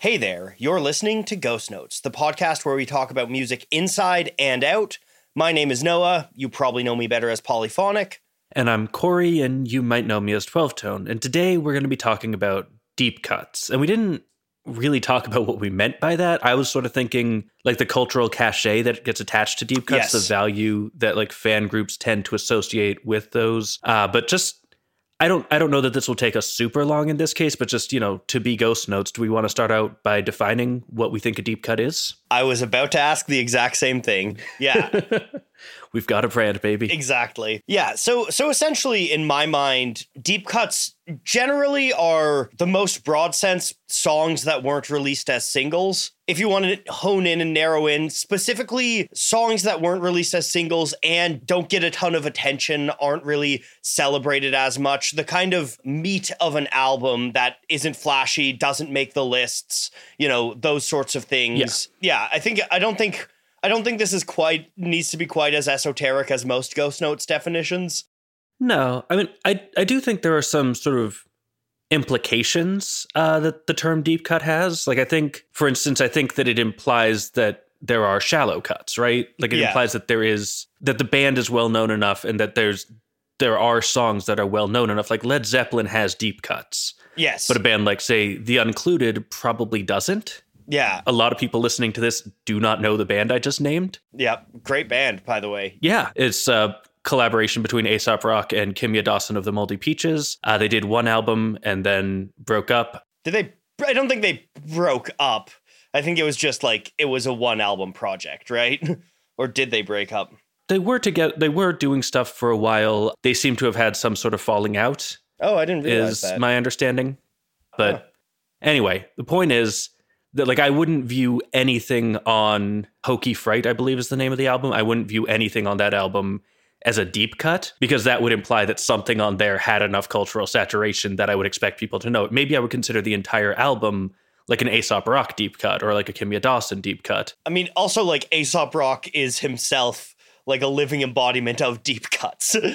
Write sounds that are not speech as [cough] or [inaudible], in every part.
Hey there, you're listening to Ghost Notes, the podcast where we talk about music inside and out. My name is Noah. You probably know me better as Polyphonic. And I'm Corey, and you might know me as 12 Tone. And today we're going to be talking about deep cuts. And we didn't really talk about what we meant by that. I was sort of thinking like the cultural cachet that gets attached to deep cuts, Yes. the value that like fan groups tend to associate with those. Uh, but just I don't I don't know that this will take us super long in this case, but just, you know, to be ghost notes, do we want to start out by defining what we think a deep cut is? I was about to ask the exact same thing. Yeah. [laughs] We've got a brand, baby. Exactly. Yeah. So so essentially, in my mind, deep cuts generally are the most broad sense songs that weren't released as singles. If you want to hone in and narrow in, specifically songs that weren't released as singles and don't get a ton of attention, aren't really celebrated as much. The kind of meat of an album that isn't flashy, doesn't make the lists, you know, those sorts of things. Yeah. I think I don't think I don't think this is quite needs to be quite as esoteric as most Ghost Notes definitions. No, I mean, I I do think there are some sort of implications uh, that the term deep cut has. Like, I think, for instance, I think that it implies that there are shallow cuts, right? Like, it Yeah. implies that there is that the band is well known enough, and that there's there are songs that are well known enough. Like Led Zeppelin has deep cuts, Yes. but a band like, say, The Uncluded probably doesn't. yeah. A lot of people listening to this do not know the band I just named. Yeah. Great band, by the way. Yeah, it's a collaboration between Aesop Rock and Kimya Dawson of the Moldy Peaches. Uh, they did one album and then broke up. Did they I don't think they broke up. I think it was just like it was a one album project, right? [laughs] or did they break up? They were together. They were doing stuff for a while. They seem to have had some sort of falling out, Oh, I didn't realize is that. my understanding. But Huh. anyway, the point is that like I wouldn't view anything on Hokey Fright, I believe is the name of the album. I wouldn't view anything on that album as a deep cut because that would imply that something on there had enough cultural saturation that I would expect people to know. it. Maybe I would consider the entire album like an Aesop Rock deep cut or like a Kimya Dawson deep cut. I mean, also like Aesop Rock is himself like a living embodiment of deep cuts. [laughs]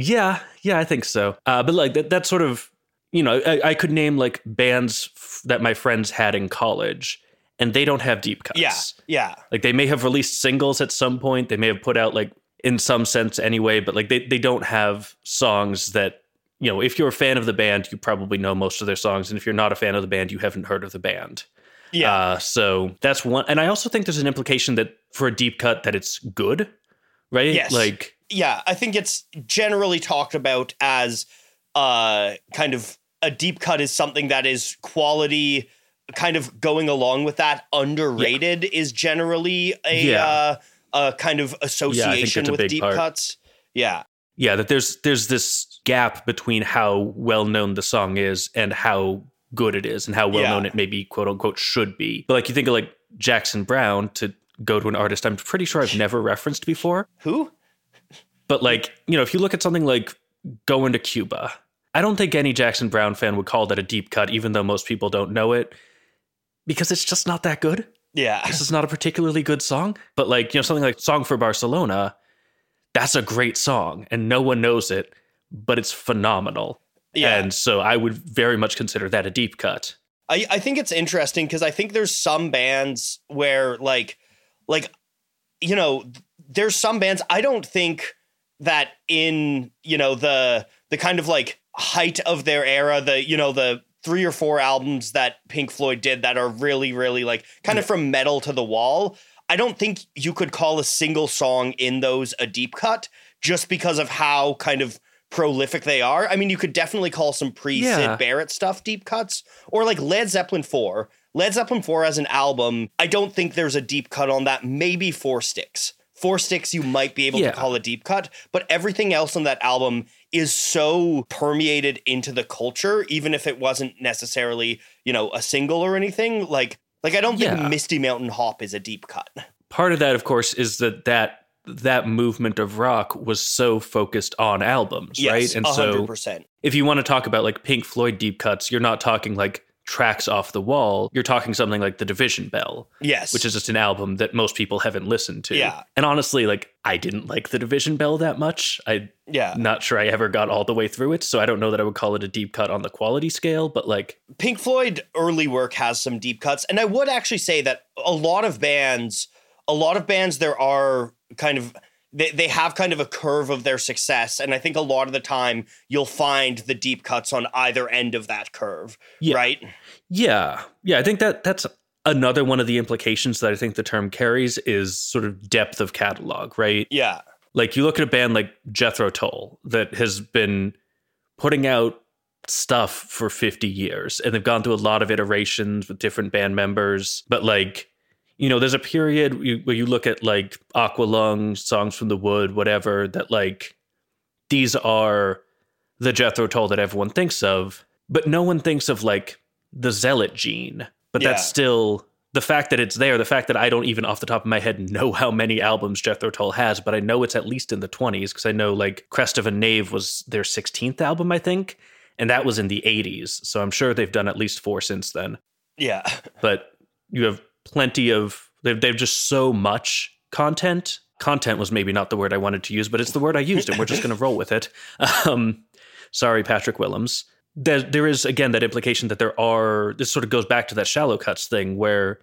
Yeah, yeah, I think so. Uh, but like that, that's sort of, you know, I, I could name like bands f- that my friends had in college, and they don't have deep cuts. yeah. Yeah. like they may have released singles at some point. They may have put out like in some sense anyway, but like they they don't have songs that you know. If you're a fan of the band, you probably know most of their songs, and if you're not a fan of the band, you haven't heard of the band. Yeah. Uh, so that's one, and I also think there's an implication that for a deep cut that it's good, right? Yes. Like yeah, I think it's generally talked about as uh kind of a deep cut is something that is quality kind of going along with that underrated is generally a Yeah. uh a kind of association a with deep part. cuts. Yeah. yeah that there's there's this gap between how well known the song is and how good it is and how well known Yeah. it maybe quote unquote should be but like you think of like jackson browne to go to an artist i'm pretty sure i've never referenced before Who? but like you know if you look at something like going to cuba i don't think any jackson browne fan would call that a deep cut even though most people don't know it because it's just not that good Yeah. this is not a particularly good song, but like, you know, something like Song for Barcelona, that's a great song and no one knows it, but it's phenomenal. Yeah. And so I would very much consider that a deep cut. I, I think it's interesting because I think there's some bands where like like you know there's some bands I don't think that in you know the the kind of like height of their era the you know the three or four albums that Pink Floyd did that are really really like kind of from Meddle to the wall I don't think you could call a single song in those a deep cut just because of how kind of prolific they are. I mean, you could definitely call some pre Syd Yeah. Barrett stuff deep cuts, or like Led Zeppelin 4. Led Zeppelin 4 as an album, I don't think there's a deep cut on that. Maybe Four Sticks. Four Sticks, you might be able Yeah. to call a deep cut, but everything else on that album is so permeated into the culture, even if it wasn't necessarily, you know, a single or anything. Like, like I don't think Yeah. Misty Mountain Hop is a deep cut. Part of that, of course, is that that that movement of rock was so focused on albums, Yes, right? And so 100%. if you want to talk about like Pink Floyd deep cuts, you're not talking like tracks off the wall, you're talking something like The Division Bell, Yes. which is just an album that most people haven't listened to. Yeah. And honestly, like I didn't like The Division Bell that much. I'm yeah. not sure I ever got all the way through it, so I don't know that I would call it a deep cut on the quality scale, but like Pink Floyd early work has some deep cuts, and I would actually say that a lot of bands, a lot of bands, there are kind of they, they have kind of a curve of their success, and I think a lot of the time you'll find the deep cuts on either end of that curve, Yeah. right? Yeah. Yeah, I think that that's another one of the implications that I think the term carries is sort of depth of catalog, right? Yeah, Like you look at a band like Jethro Tull that has been putting out stuff for 50 years and they've gone through a lot of iterations with different band members, but like you know, there's a period where you, look at like Aqualung, Songs from the Wood, whatever, that like these are the Jethro Tull that everyone thinks of, but no one thinks of like the Zealot gene. But Yeah. that's still the fact that it's there, the fact that I don't even off the top of my head know how many albums Jethro Tull has, but I know it's at least in the 20s because I know like Crest of a Knave was their 16th album, I think, and that was in the 80s. So I'm sure they've done at least four since then. yeah, But you have plenty of they've they've just so much content. Content was maybe not the word I wanted to use, but it's the word I used, and we're just going [laughs] to roll with it. Um, sorry, Patrick Willems. There, there is again that implication that there are. This sort of goes back to that shallow cuts thing, where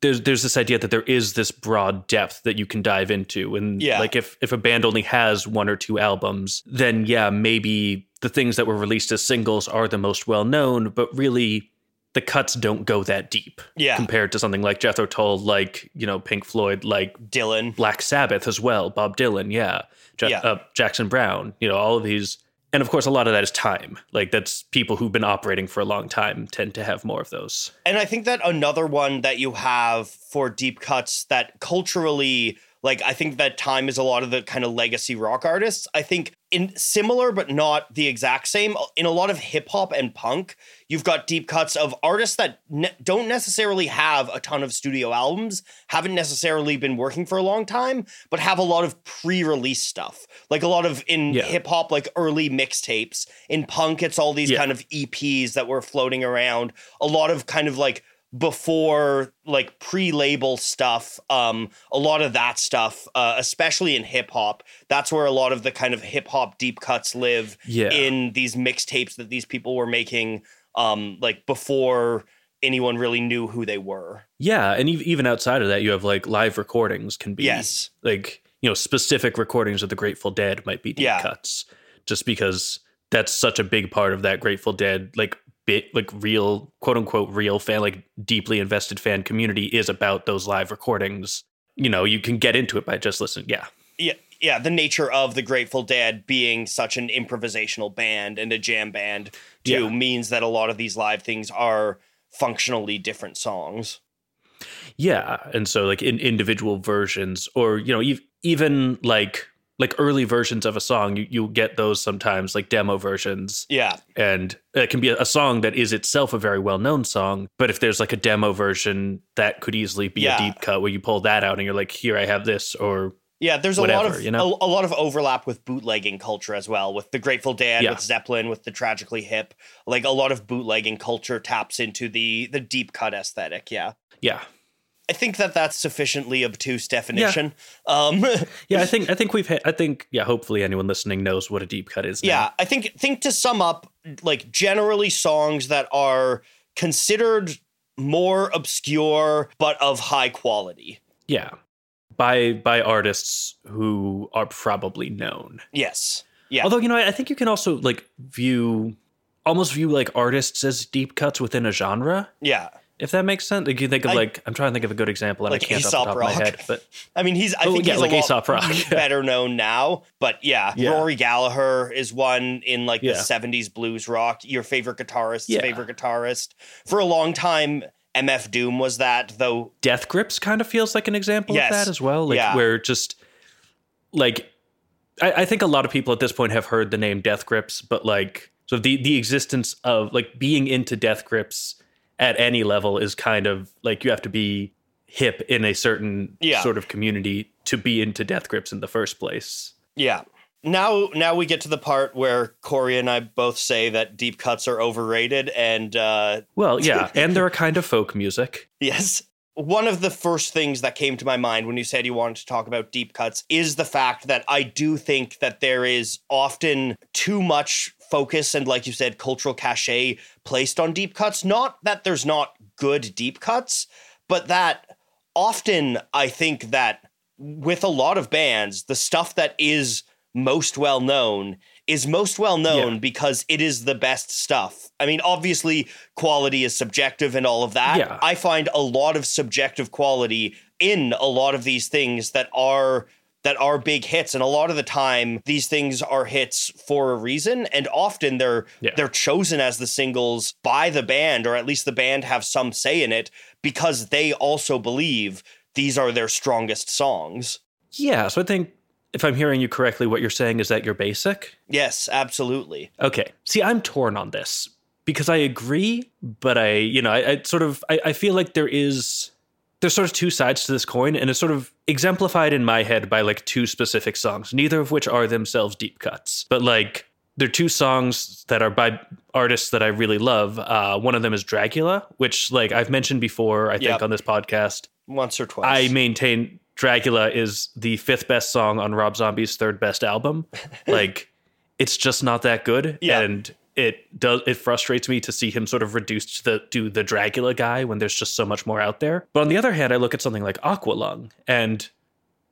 there's there's this idea that there is this broad depth that you can dive into, and Yeah. like if if a band only has one or two albums, then yeah, maybe the things that were released as singles are the most well known, but really the cuts don't go that deep yeah. compared to something like Jethro Tull, like you know Pink Floyd, like Dylan, Black Sabbath as well, Bob Dylan, yeah, Yeah. Uh, Jackson Browne, you know, all of these, and of course, a lot of that is time. Like that's people who've been operating for a long time tend to have more of those. And I think that another one that you have for deep cuts that culturally, like, I think that time is a lot of the kind of legacy rock artists. I think in similar, but not the exact same, in a lot of hip hop and punk, you've got deep cuts of artists that ne- don't necessarily have a ton of studio albums, haven't necessarily been working for a long time, but have a lot of pre release stuff. Like a lot of in Yeah. hip hop, like early mixtapes. In punk, it's all these Yeah. kind of EPs that were floating around. A lot of kind of like before like pre-label stuff um a lot of that stuff uh especially in hip hop that's where a lot of the kind of hip hop deep cuts live Yeah. in these mixtapes that these people were making um like before anyone really knew who they were Yeah, and ev- even outside of that, you have like live recordings can be Yes. like you know specific recordings of the Grateful Dead might be deep Yeah. cuts, just because that's such a big part of that Grateful Dead like bit like real quote unquote real fan like deeply invested fan community is about those live recordings. You know, you can get into it by just listening. Yeah, yeah yeah the nature of the grateful dead being such an improvisational band and a jam band too Yeah. means that a lot of these live things are functionally different songs Yeah, and so like in individual versions, or you know, even like like early versions of a song, you you get those sometimes, like demo versions, yeah and it can be a, a song that is itself a very well known song. But if there's like a demo version, that could easily be Yeah. a deep cut where you pull that out and you're like, here I have this, or Yeah, there's a lot of you know? a, a lot of overlap with bootlegging culture as well, with the Grateful Dead, Yeah. with Zeppelin, with the Tragically Hip. Like a lot of bootlegging culture taps into the the deep cut aesthetic. Yeah, yeah, I think that that's sufficiently obtuse definition. Um, [laughs] yeah. I think I think we've hit. I think yeah. Hopefully, anyone listening knows what a deep cut is. now. yeah, I think think to sum up, like generally songs that are considered more obscure but of high quality. yeah. By by artists who are probably known. Yes. Yeah. Although you know, I I think you can also like view almost view like artists as deep cuts within a genre, yeah. If that makes sense. Like you think of I- like I'm trying to think of a good example, and Like I can't off the top Rock. of my head. But [laughs] I mean, he's. I Oh, think yeah, he's like a lot Aesop Rock. [laughs] better known now. But yeah, Yeah. Rory Gallagher is one in like Yeah. the '70s blues rock. Your favorite guitarist's Yeah. favorite guitarist for a long time. MF Doom was that though. Death Grips kind of feels like an example Yes. of that as well. Like Yeah. where just like I, I think a lot of people at this point have heard the name Death Grips, but like so the the existence of like being into Death Grips at any level is kind of like you have to be hip in a certain Yeah. sort of community to be into Death Grips in the first place. Yeah, now now we get to the part where Corey and I both say that deep cuts are overrated and uh Well, yeah, [laughs] and they're a kind of folk music. yes. One of the first things that came to my mind when you said you wanted to talk about deep cuts is the fact that I do think that there is often too much focus and like you said cultural cachet placed on deep cuts not that there's not good deep cuts but that often I think that with a lot of bands the stuff that is most well known is most well known Yeah. because it is the best stuff. I mean, obviously, quality is subjective and all of that. Yeah. I find a lot of subjective quality in a lot of these things that are that are big hits and a lot of the time these things are hits for a reason and often they're Yeah. they're chosen as the singles by the band or at least the band have some say in it because they also believe these are their strongest songs. Yeah, so I think if I'm hearing you correctly, what you're saying is that you're basic. Yes, absolutely. Okay. See, I'm torn on this because I agree, but I, you know, I, I sort of, I, I feel like there is, there's sort of two sides to this coin, and it's sort of exemplified in my head by like two specific songs, neither of which are themselves deep cuts, but like they're two songs that are by artists that I really love. Uh, one of them is Dragula, which like I've mentioned before, I think Yep. on this podcast. Once or twice. I maintain Dragula is the fifth best song on Rob Zombie's third best album. [laughs] like, it's just not that good, Yeah. and it does it frustrates me to see him sort of reduced to the to the Dragula guy when there's just so much more out there. But on the other hand, I look at something like Aqualung, and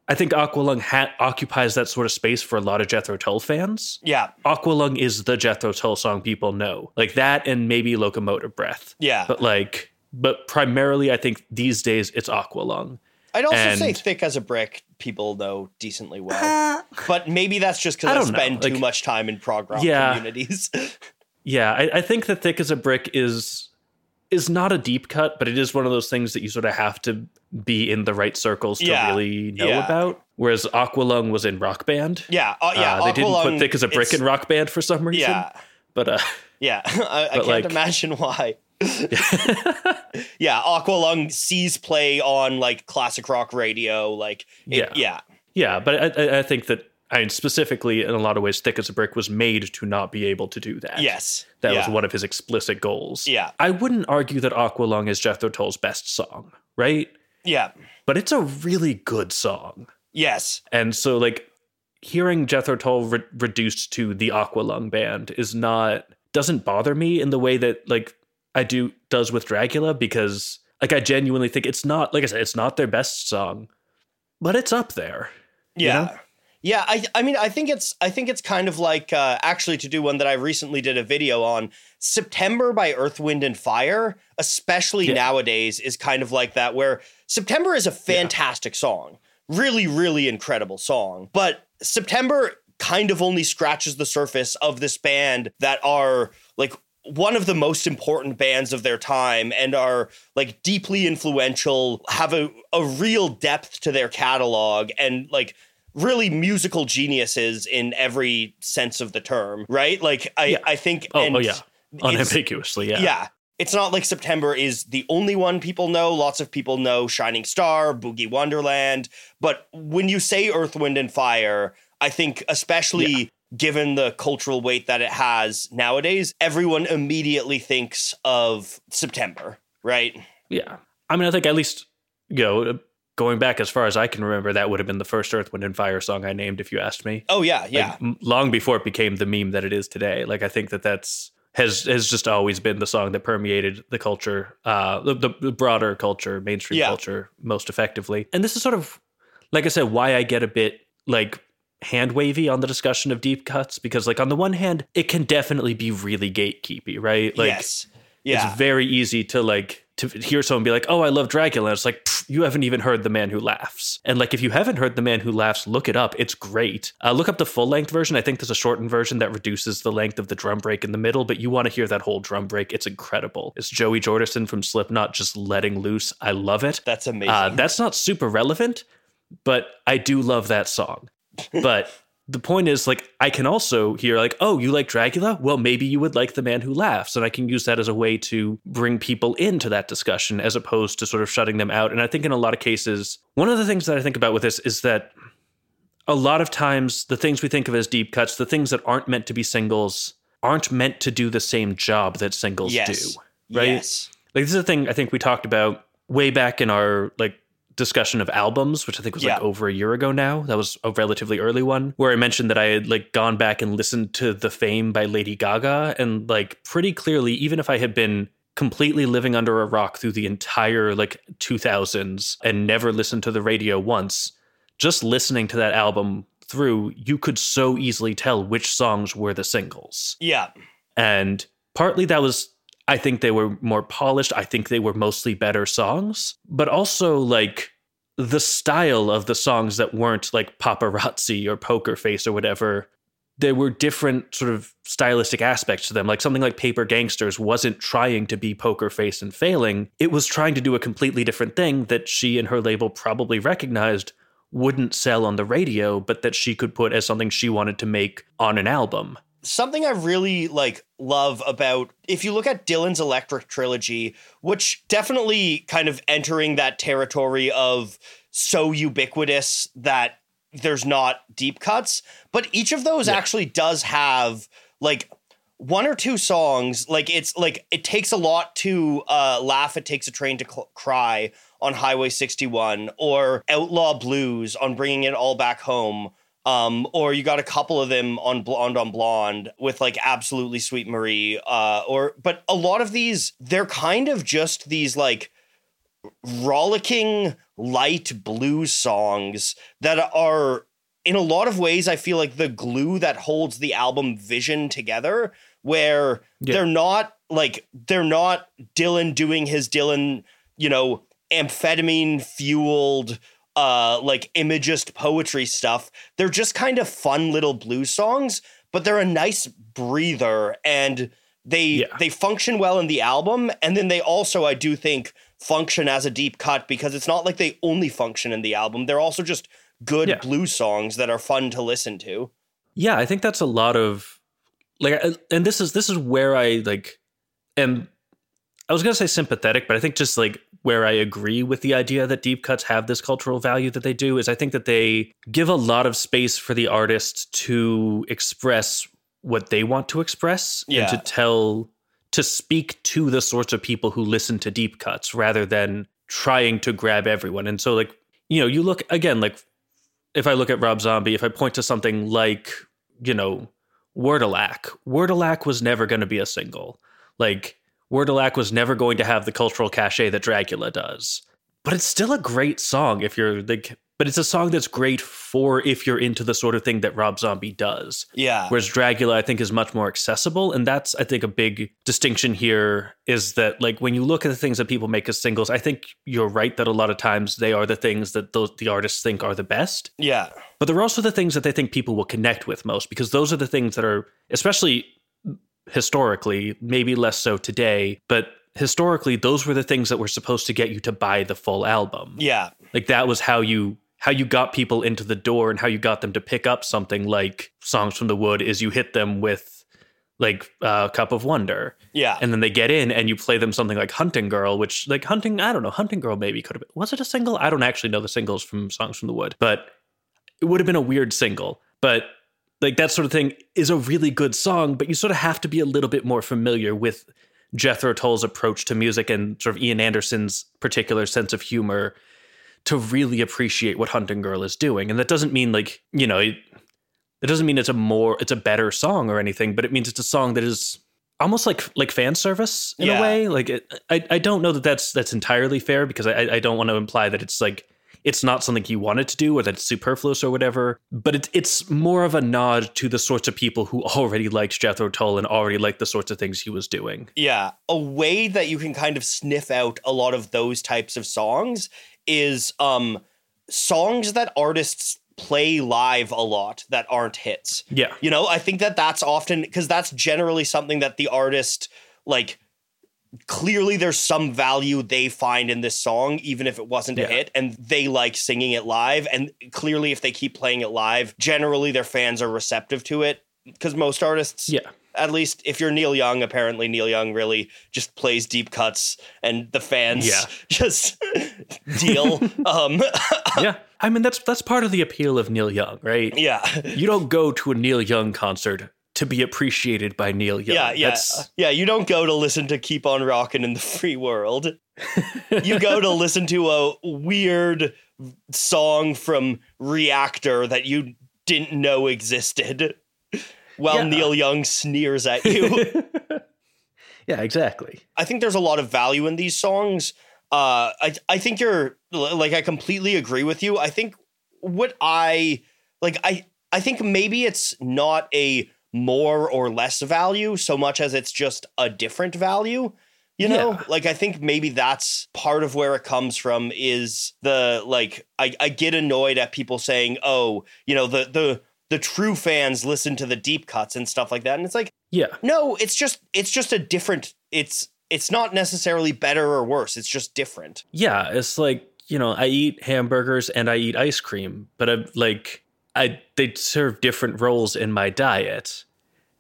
I think Aqualung ha- occupies that sort of space for a lot of Jethro Tull fans. yeah, Aqualung is the Jethro Tull song people know, like that, and maybe Locomotive Breath. yeah. But like, but primarily, I think these days it's Aqualung. I'd also say thick as a brick, people know decently well. but maybe that's just because I, don't know, spend too much time in prog rock Yeah. communities. [laughs] Yeah, I, I think that thick as a brick is is not a deep cut, but it is one of those things that you sort of have to be in the right circles to Yeah, really know yeah. about. Whereas Aqualung was in Rock Band. yeah, uh, yeah. Uh, they didn't put thick as a brick in Rock Band for some reason. Yeah, But uh, yeah. [laughs] I, I But, can't like- imagine why. [laughs] yeah, Aqualung sees play on like classic rock radio. Like, it- Yeah. yeah, yeah, but I, I- think that I mean specifically in a lot of ways, thick as a brick was made to not be able to do that. yes, That yeah. was one of his explicit goals. Yeah. I wouldn't argue that Aqualung is Jethro Tull's best song, right? Yeah, But it's a really good song. yes, And so, like, hearing Jethro Tull re- reduced to the Aqualung band is not doesn't bother me in the way that like I do does with Dragula because like I genuinely think it's not like I said it's not their best song, but it's up there. yeah. know? Yeah, I I mean I think it's I think it's kind of like uh, actually to do one that I recently did a video on September by Earth Wind and Fire, especially Yeah. nowadays is kind of like that where September is a fantastic song. Really really incredible song. But September kind of only scratches the surface of this band that are like one of the most important bands of their time and are like deeply influential, have a, a real depth to their catalog and like really musical geniuses in every sense of the term, right? Like I, Yeah. I think Oh, oh and oh yeah, unambiguously, yeah. yeah. It's not like September is the only one people know. Lots of people know Shining Star, Boogie Wonderland. But when you say Earth, Wind, and Fire, I think, especially given the cultural weight that it has nowadays, everyone immediately thinks of September, right? Yeah. I mean, I think at least, you know, going back as far as I can remember, that would have been the first Earth, Wind, and Fire song I named if you asked me. Oh, yeah, Like, yeah. m- long before it became the meme that it is today. Like, I think that that's has has just always been the song that permeated the culture, uh, the, the, the broader culture, mainstream Yeah. culture most effectively. And this is sort of, like I said, why I get a bit like hand wavy on the discussion of deep cuts because, like, on the one hand, it can definitely be really gatekeepy, right? Like, yes. Yeah. it's very easy to like to hear someone be like, "Oh, I love Dragula." And it's like you haven't even heard "The Man Who Laughs," and like if you haven't heard "The Man Who Laughs," look it up. It's great. Uh, look up the full length version. I think there's a shortened version that reduces the length of the drum break in the middle, but you want to hear that whole drum break. It's incredible. It's Joey Jordison from Slipknot just letting loose. I love it. That's amazing. Uh, that's not super relevant, but I do love that song. But the point is, like, I can also hear, like, oh, you like Dragula? Well, maybe you would like The Man Who Laughs. And I can use that as a way to bring people into that discussion as opposed to sort of shutting them out. And I think in a lot of cases, one of the things that I think about with this is that a lot of times the things we think of as deep cuts, the things that aren't meant to be singles, aren't meant to do the same job that singles Yes. do. Right? Yes. Like this is a thing I think we talked about way back in our like discussion of albums, which I think was like over a year ago now. That was a relatively early one where I mentioned that I had like gone back and listened to The Fame by Lady Gaga and like pretty clearly even if I had been completely living under a rock through the entire like 2000s and never listened to the radio once, just listening to that album through, you could so easily tell which songs were the singles. Yeah. And partly that was, I think they were more polished. I think they were mostly better songs, but also like the style of the songs that weren't like paparazzi or poker face or whatever. There were different sort of stylistic aspects to them. Like something like Paper Gangsters wasn't trying to be poker face and failing. It was trying to do a completely different thing that she and her label probably recognized wouldn't sell on the radio, but that she could put as something she wanted to make on an album. Something I really like love about if you look at Dylan's Electric trilogy, which definitely kind of entering that territory of so ubiquitous that there's not deep cuts, but each of those Yeah. actually does have like one or two songs like it's like it takes a lot to uh laugh it takes a train to cl- cry on highway 61 or outlaw blues on bringing it all back home um or you got a couple of them on blonde on blonde with like absolutely sweet marie uh or but a lot of these they're kind of just these like rollicking light blues songs that are in a lot of ways i feel like the glue that holds the album vision together where Yeah. they're not like they're not dylan doing his dylan you know amphetamine fueled uh like imagist poetry stuff they're just kind of fun little blues songs but they're a nice breather and they Yeah. they function well in the album and then they also i do think function as a deep cut because it's not like they only function in the album they're also just good Yeah. blues songs that are fun to listen to Yeah, I think that's a lot of like, and this is this is where I like am. I was gonna say sympathetic, but I think just like where I agree with the idea that deep cuts have this cultural value that they do is I think that they give a lot of space for the artist to express what they want to express Yeah. and to tell to speak to the sorts of people who listen to deep cuts rather than trying to grab everyone. And so like, you know, you look again like if I look at Rob Zombie, if I point to something like, you know, Wordalac, Wordalac was never going to be a single. Like, Wordalac was never going to have the cultural cachet that Dragula does. But it's still a great song if you're like, but it's a song that's great for if you're into the sort of thing that Rob Zombie does. yeah Whereas Dragula, I think, is much more accessible. And that's, I think, a big distinction here is that, like, when you look at the things that people make as singles, I think you're right that a lot of times they are the things that those, the artists think are the best. yeah But they're also the things that they think people will connect with most because those are the things that are, especially historically, maybe less so today, but historically, those were the things that were supposed to get you to buy the full album. yeah. Like that was how you how you got people into the door and how you got them to pick up something like songs from the wood is you hit them with like uh, cup of wonder. Yeah. And then they get in and you play them something like hunting girl which like hunting i don't know hunting girl maybe could have been was it a single? I don't actually know the singles from songs from the wood but it would have been a weird single. But like that sort of thing is a really good song but you sort of have to be a little bit more familiar with jethro tull's approach to music and sort of ian anderson's particular sense of humor to really appreciate what hunting girl is doing and that doesn't mean like you know it, it doesn't mean it's a more it's a better song or anything but it means it's a song that is almost like like fan service in Yeah. a way like it, I, I don't know that that's that's entirely fair because I, I don't want to imply that it's like it's not something he wanted to do or that it's superfluous or whatever but it, it's more of a nod to the sorts of people who already liked jethro tull and already liked the sorts of things he was doing Yeah, a way that you can kind of sniff out a lot of those types of songs is um songs that artists play live a lot that aren't hits. yeah You know, I think that that's often because that's generally something that the artist like clearly there's some value they find in this song even if it wasn't a Yeah. hit and they like singing it live and clearly if they keep playing it live generally their fans are receptive to it because most artists yeah at least if you're Neil Young, apparently Neil Young really just plays deep cuts and the fans Yeah. [laughs] just deal. [laughs] um [laughs] yeah I mean, that's that's part of the appeal of Neil Young, right? Yeah. You don't go to a Neil Young concert to be appreciated by Neil Young. Yeah, yeah. That's, Yeah, you don't go to listen to Keep On Rockin' in the Free World. [laughs] you go to listen to a weird song from Reactor that you didn't know existed while Yeah. Neil Young sneers at you. [laughs] yeah, exactly. I think there's a lot of value in these songs. Uh, I I think you're like I completely agree with you. I think what I like I I think maybe it's not a more or less value so much as it's just a different value. You know, Yeah. like I think maybe that's part of where it comes from is the like I, I get annoyed at people saying, oh, you know, the the the true fans listen to the deep cuts and stuff like that. And it's like, Yeah. no, it's just it's just a different it's it's not necessarily better or worse. It's just different. Yeah, it's like, you know, I eat hamburgers and I eat ice cream, but i'm like I they serve different roles in my diet.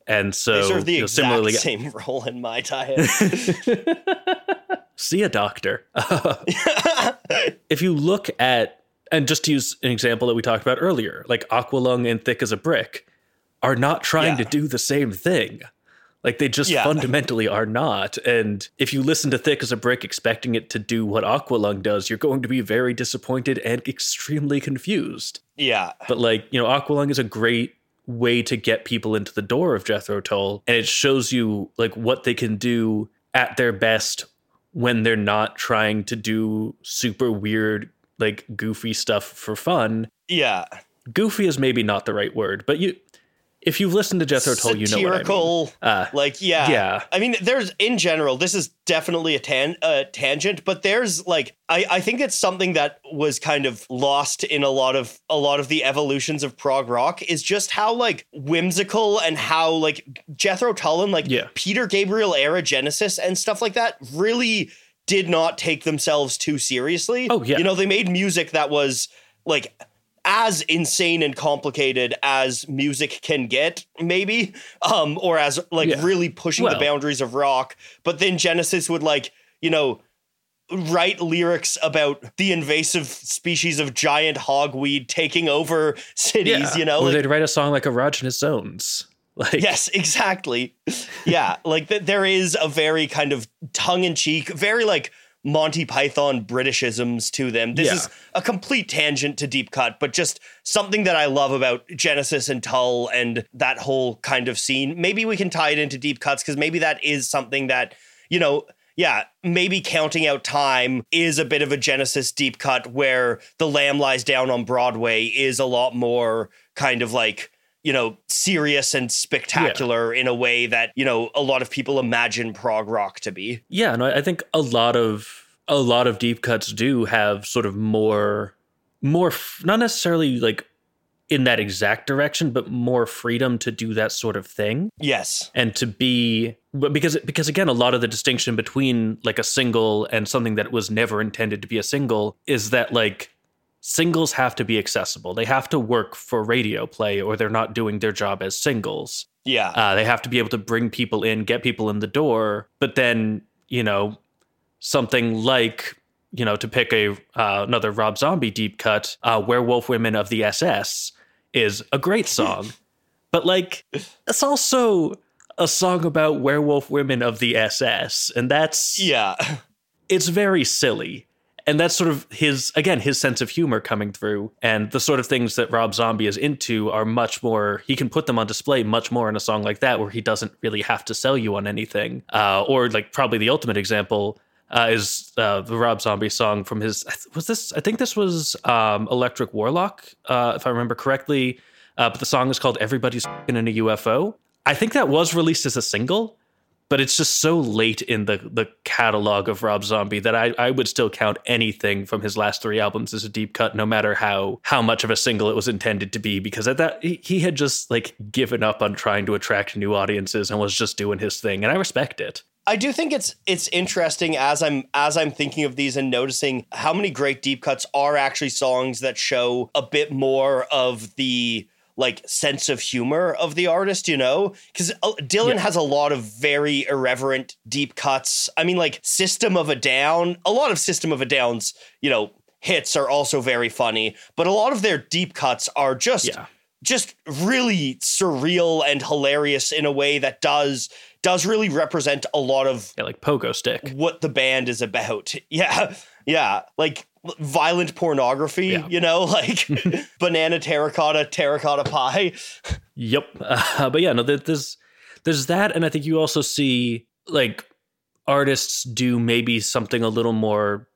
And so They serve the you know, exact similarly same role in my diet. [laughs] see a doctor. [laughs] if you look at and just to use an example that we talked about earlier, like Aqualung and Thick as a Brick are not trying Yeah. to do the same thing. Like they just Yeah. fundamentally are not. And if you listen to Thick as a Brick expecting it to do what Aqualung does, you're going to be very disappointed and extremely confused. yeah. But like, you know, Aqualung is a great way to get people into the door of Jethro Tull, and it shows you like what they can do at their best when they're not trying to do super weird, like goofy stuff for fun. Yeah. Goofy is maybe not the right word, but you if you've listened to Jethro Tull, you know what I mean. Uh, Like yeah, Yeah. I mean, there's in general, this is definitely a tan uh, tangent, but there's like, I I think it's something that was kind of lost in a lot of a lot of the evolutions of prog rock is just how like whimsical and how like Jethro Tull and like Yeah. Peter Gabriel era Genesis and stuff like that really did not take themselves too seriously. Oh, yeah. you know they made music that was like as insane and complicated as music can get, maybe, um, or as like Yeah. really pushing the boundaries of rock. But then Genesis would like, you know, write lyrics about the invasive species of giant hogweed taking over cities, yeah. you know? or like- they'd write a song like Erogenous Zones. [laughs] Like Yes, exactly. Yeah, like th- there is a very kind of tongue in cheek, very like Monty Python Britishisms to them. This Yeah. is a complete tangent to Deep Cut, but just something that I love about Genesis and Tull and that whole kind of scene. Maybe we can tie it into Deep Cuts because maybe that is something that, you know, yeah, maybe counting out time is a bit of a Genesis deep cut where The Lamb Lies Down on Broadway is a lot more kind of like, you know, serious and spectacular in a way that, you know, a lot of people imagine prog rock to be. Yeah, no, I think a lot of a lot of deep cuts do have sort of more more f- not necessarily like in that exact direction, but more freedom to do that sort of thing Yes. and to be because because again a lot of the distinction between like a single and something that was never intended to be a single is that like singles have to be accessible. They have to work for radio play or they're not doing their job as singles. Yeah. Uh, they have to be able to bring people in, get people in the door. But then, you know, something like, you know, to pick a uh, another Rob Zombie deep cut, uh, "Werewolf Women of the SS" is a great [laughs] song, but like, it's also a song about werewolf women of the SS, and that's yeah. it's very silly. And that's sort of his again his sense of humor coming through, and the sort of things that Rob Zombie is into are much more. He can put them on display much more in a song like that, where he doesn't really have to sell you on anything. Uh, or like probably the ultimate example uh, is uh, the Rob Zombie song from his. Was this? I think this was um, Electric Warlock, uh, if I remember correctly. Uh, but the song is called "Everybody's in a UFO." I think that was released as a single, but it's just so late in the the catalog of Rob Zombie that I, I would still count anything from his last three albums as a deep cut, no matter how how much of a single it was intended to be, because at that he, he had just like given up on trying to attract new audiences and was just doing his thing, and I respect it. I do think it's it's interesting as I'm as I'm thinking of these and noticing how many great deep cuts are actually songs that show a bit more of the like sense of humor of the artist, you know? Cuz uh, Dylan Yeah. has a lot of very irreverent deep cuts. I mean like System of a Down, a lot of System of a Down's, you know, hits are also very funny, but a lot of their deep cuts are just Yeah. just really surreal and hilarious in a way that does does really represent a lot of Yeah, like pogo stick. what the band is about. [laughs] Yeah. Yeah. Like violent pornography, Yeah. you know, [laughs] like [laughs] banana terracotta, terracotta pie. Yep. Uh, but yeah, no, there's there's that, and I think you also see like artists do maybe something a little more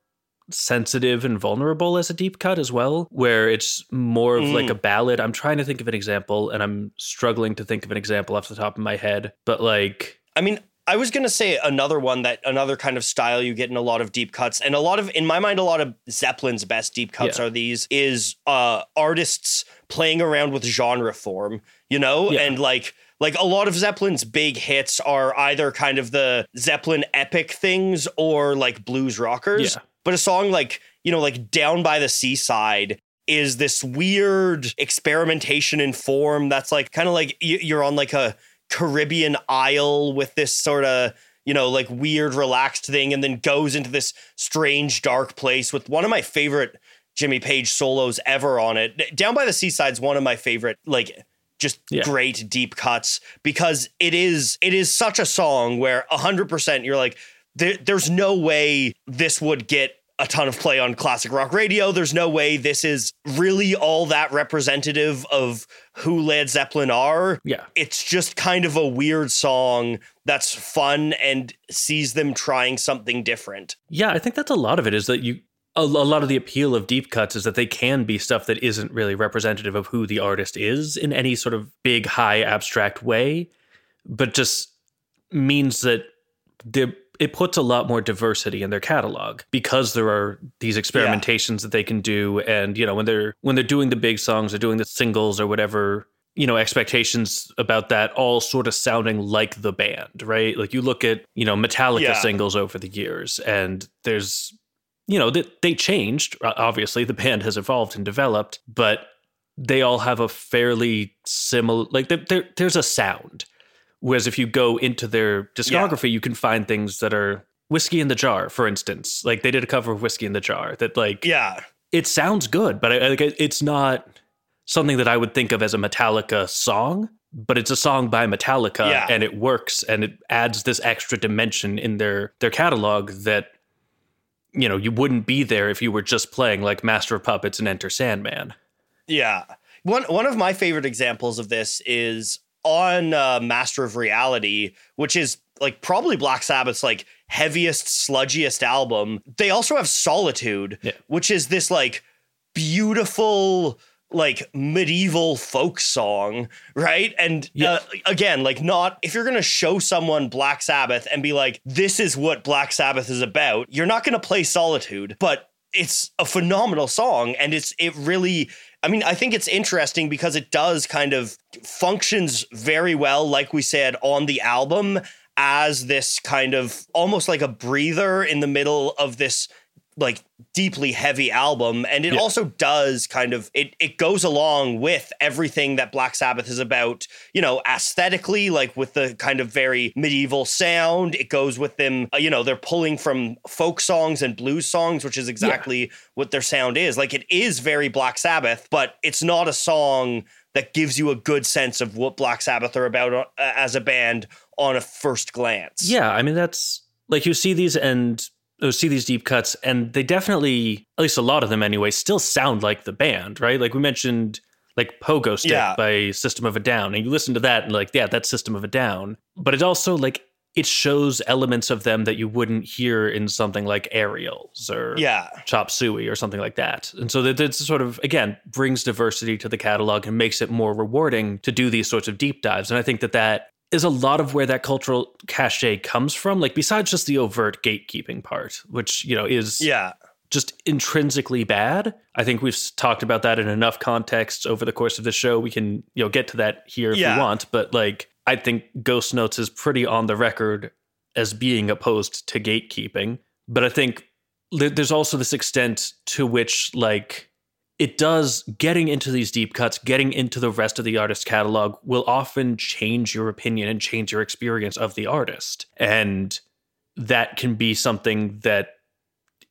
sensitive and vulnerable as a deep cut as well, where it's more of like Mm. a ballad. I'm trying to think of an example, and I'm struggling to think of an example off the top of my head. But like, I mean, I was gonna say another one that another kind of style you get in a lot of deep cuts, and a lot of, in my mind, a lot of Zeppelin's best deep cuts Yeah. are these is uh artists playing around with genre form, you know, Yeah. and like like a lot of Zeppelin's big hits are either kind of the Zeppelin epic things or like blues rockers. Yeah. But a song like you know, like Down by the Seaside. Is this weird experimentation in form that's like kind of like you're on like a Caribbean isle with this sort of, you know, like weird relaxed thing and then goes into this strange dark place with one of my favorite Jimmy Page solos ever on it. Down by the Seaside's one of my favorite like just Yeah. great deep cuts because it is it is such a song where 100% you're like there, there's no way this would get a ton of play on classic rock radio. There's no way this is really all that representative of who Led Zeppelin are yeah, it's just kind of a weird song that's fun and sees them trying something different. yeah, I think that's a lot of it. Is that you. A, a lot of the appeal of deep cuts is that they can be stuff that isn't really representative of who the artist is in any sort of big, high, abstract way, but just means that the it puts a lot more diversity in their catalog because there are these experimentations that they can do. And you know when they're when they're doing the big songs or doing the singles or whatever you know expectations about that all sort of sounding like the band right? Like you look at you know metallica Yeah. singles over the years and there's you know that they changed obviously the band has evolved and developed but they all have a fairly similar like there, there, there's a sound whereas if you go into their discography you can find things that are whiskey in the jar for instance like they did a cover of whiskey in the jar that like Yeah. it sounds good but I, I- like it's not something that i would think of as a metallica song but it's a song by metallica Yeah. and it works and it adds this extra dimension in their their catalog that you know you wouldn't be there if you were just playing like master of puppets and enter sandman Yeah. One one of my favorite examples of this is on uh, Master of Reality, which is like probably Black Sabbath's like heaviest, sludgiest album. They also have Solitude, Yeah. which is this like beautiful like medieval folk song, right? And Yeah. uh, again, like not if you're going to show someone Black Sabbath and be like this is what Black Sabbath is about, you're not going to play Solitude, but it's a phenomenal song and it's it really I mean, I think it's interesting because it does kind of functions very well, like we said on the album, as this kind of almost like a breather in the middle of this like deeply heavy album and it Yeah. also does kind of it it goes along with everything that Black Sabbath is about you know aesthetically like with the kind of very medieval sound. It goes with them uh, you know they're pulling from folk songs and blues songs which is exactly what their sound is. Like it is very Black Sabbath but it's not a song that gives you a good sense of what Black Sabbath are about uh, as a band on a first glance. Yeah, I mean that's like you see these and you see these deep cuts, and they definitely, at least a lot of them anyway, still sound like the band, right? Like we mentioned, like Pogo Stick Yeah. by System of a Down, and you listen to that and like, yeah, that's System of a Down. But it also like it shows elements of them that you wouldn't hear in something like Aerials or yeah Chop Suey or something like that. And so that it's sort of again brings diversity to the catalog and makes it more rewarding to do these sorts of deep dives. And I think that that is a lot of where that cultural cachet comes from. Like besides just the overt gatekeeping part, which you know is yeah just intrinsically bad. I think we've talked about that in enough contexts over the course of the show. We can you know get to that here if Yeah. we want, but like I think Ghost Notes is pretty on the record as being opposed to gatekeeping. But I think there's also this extent to which like it does getting into these deep cuts, getting into the rest of the artist's catalog will often change your opinion and change your experience of the artist. And that can be something that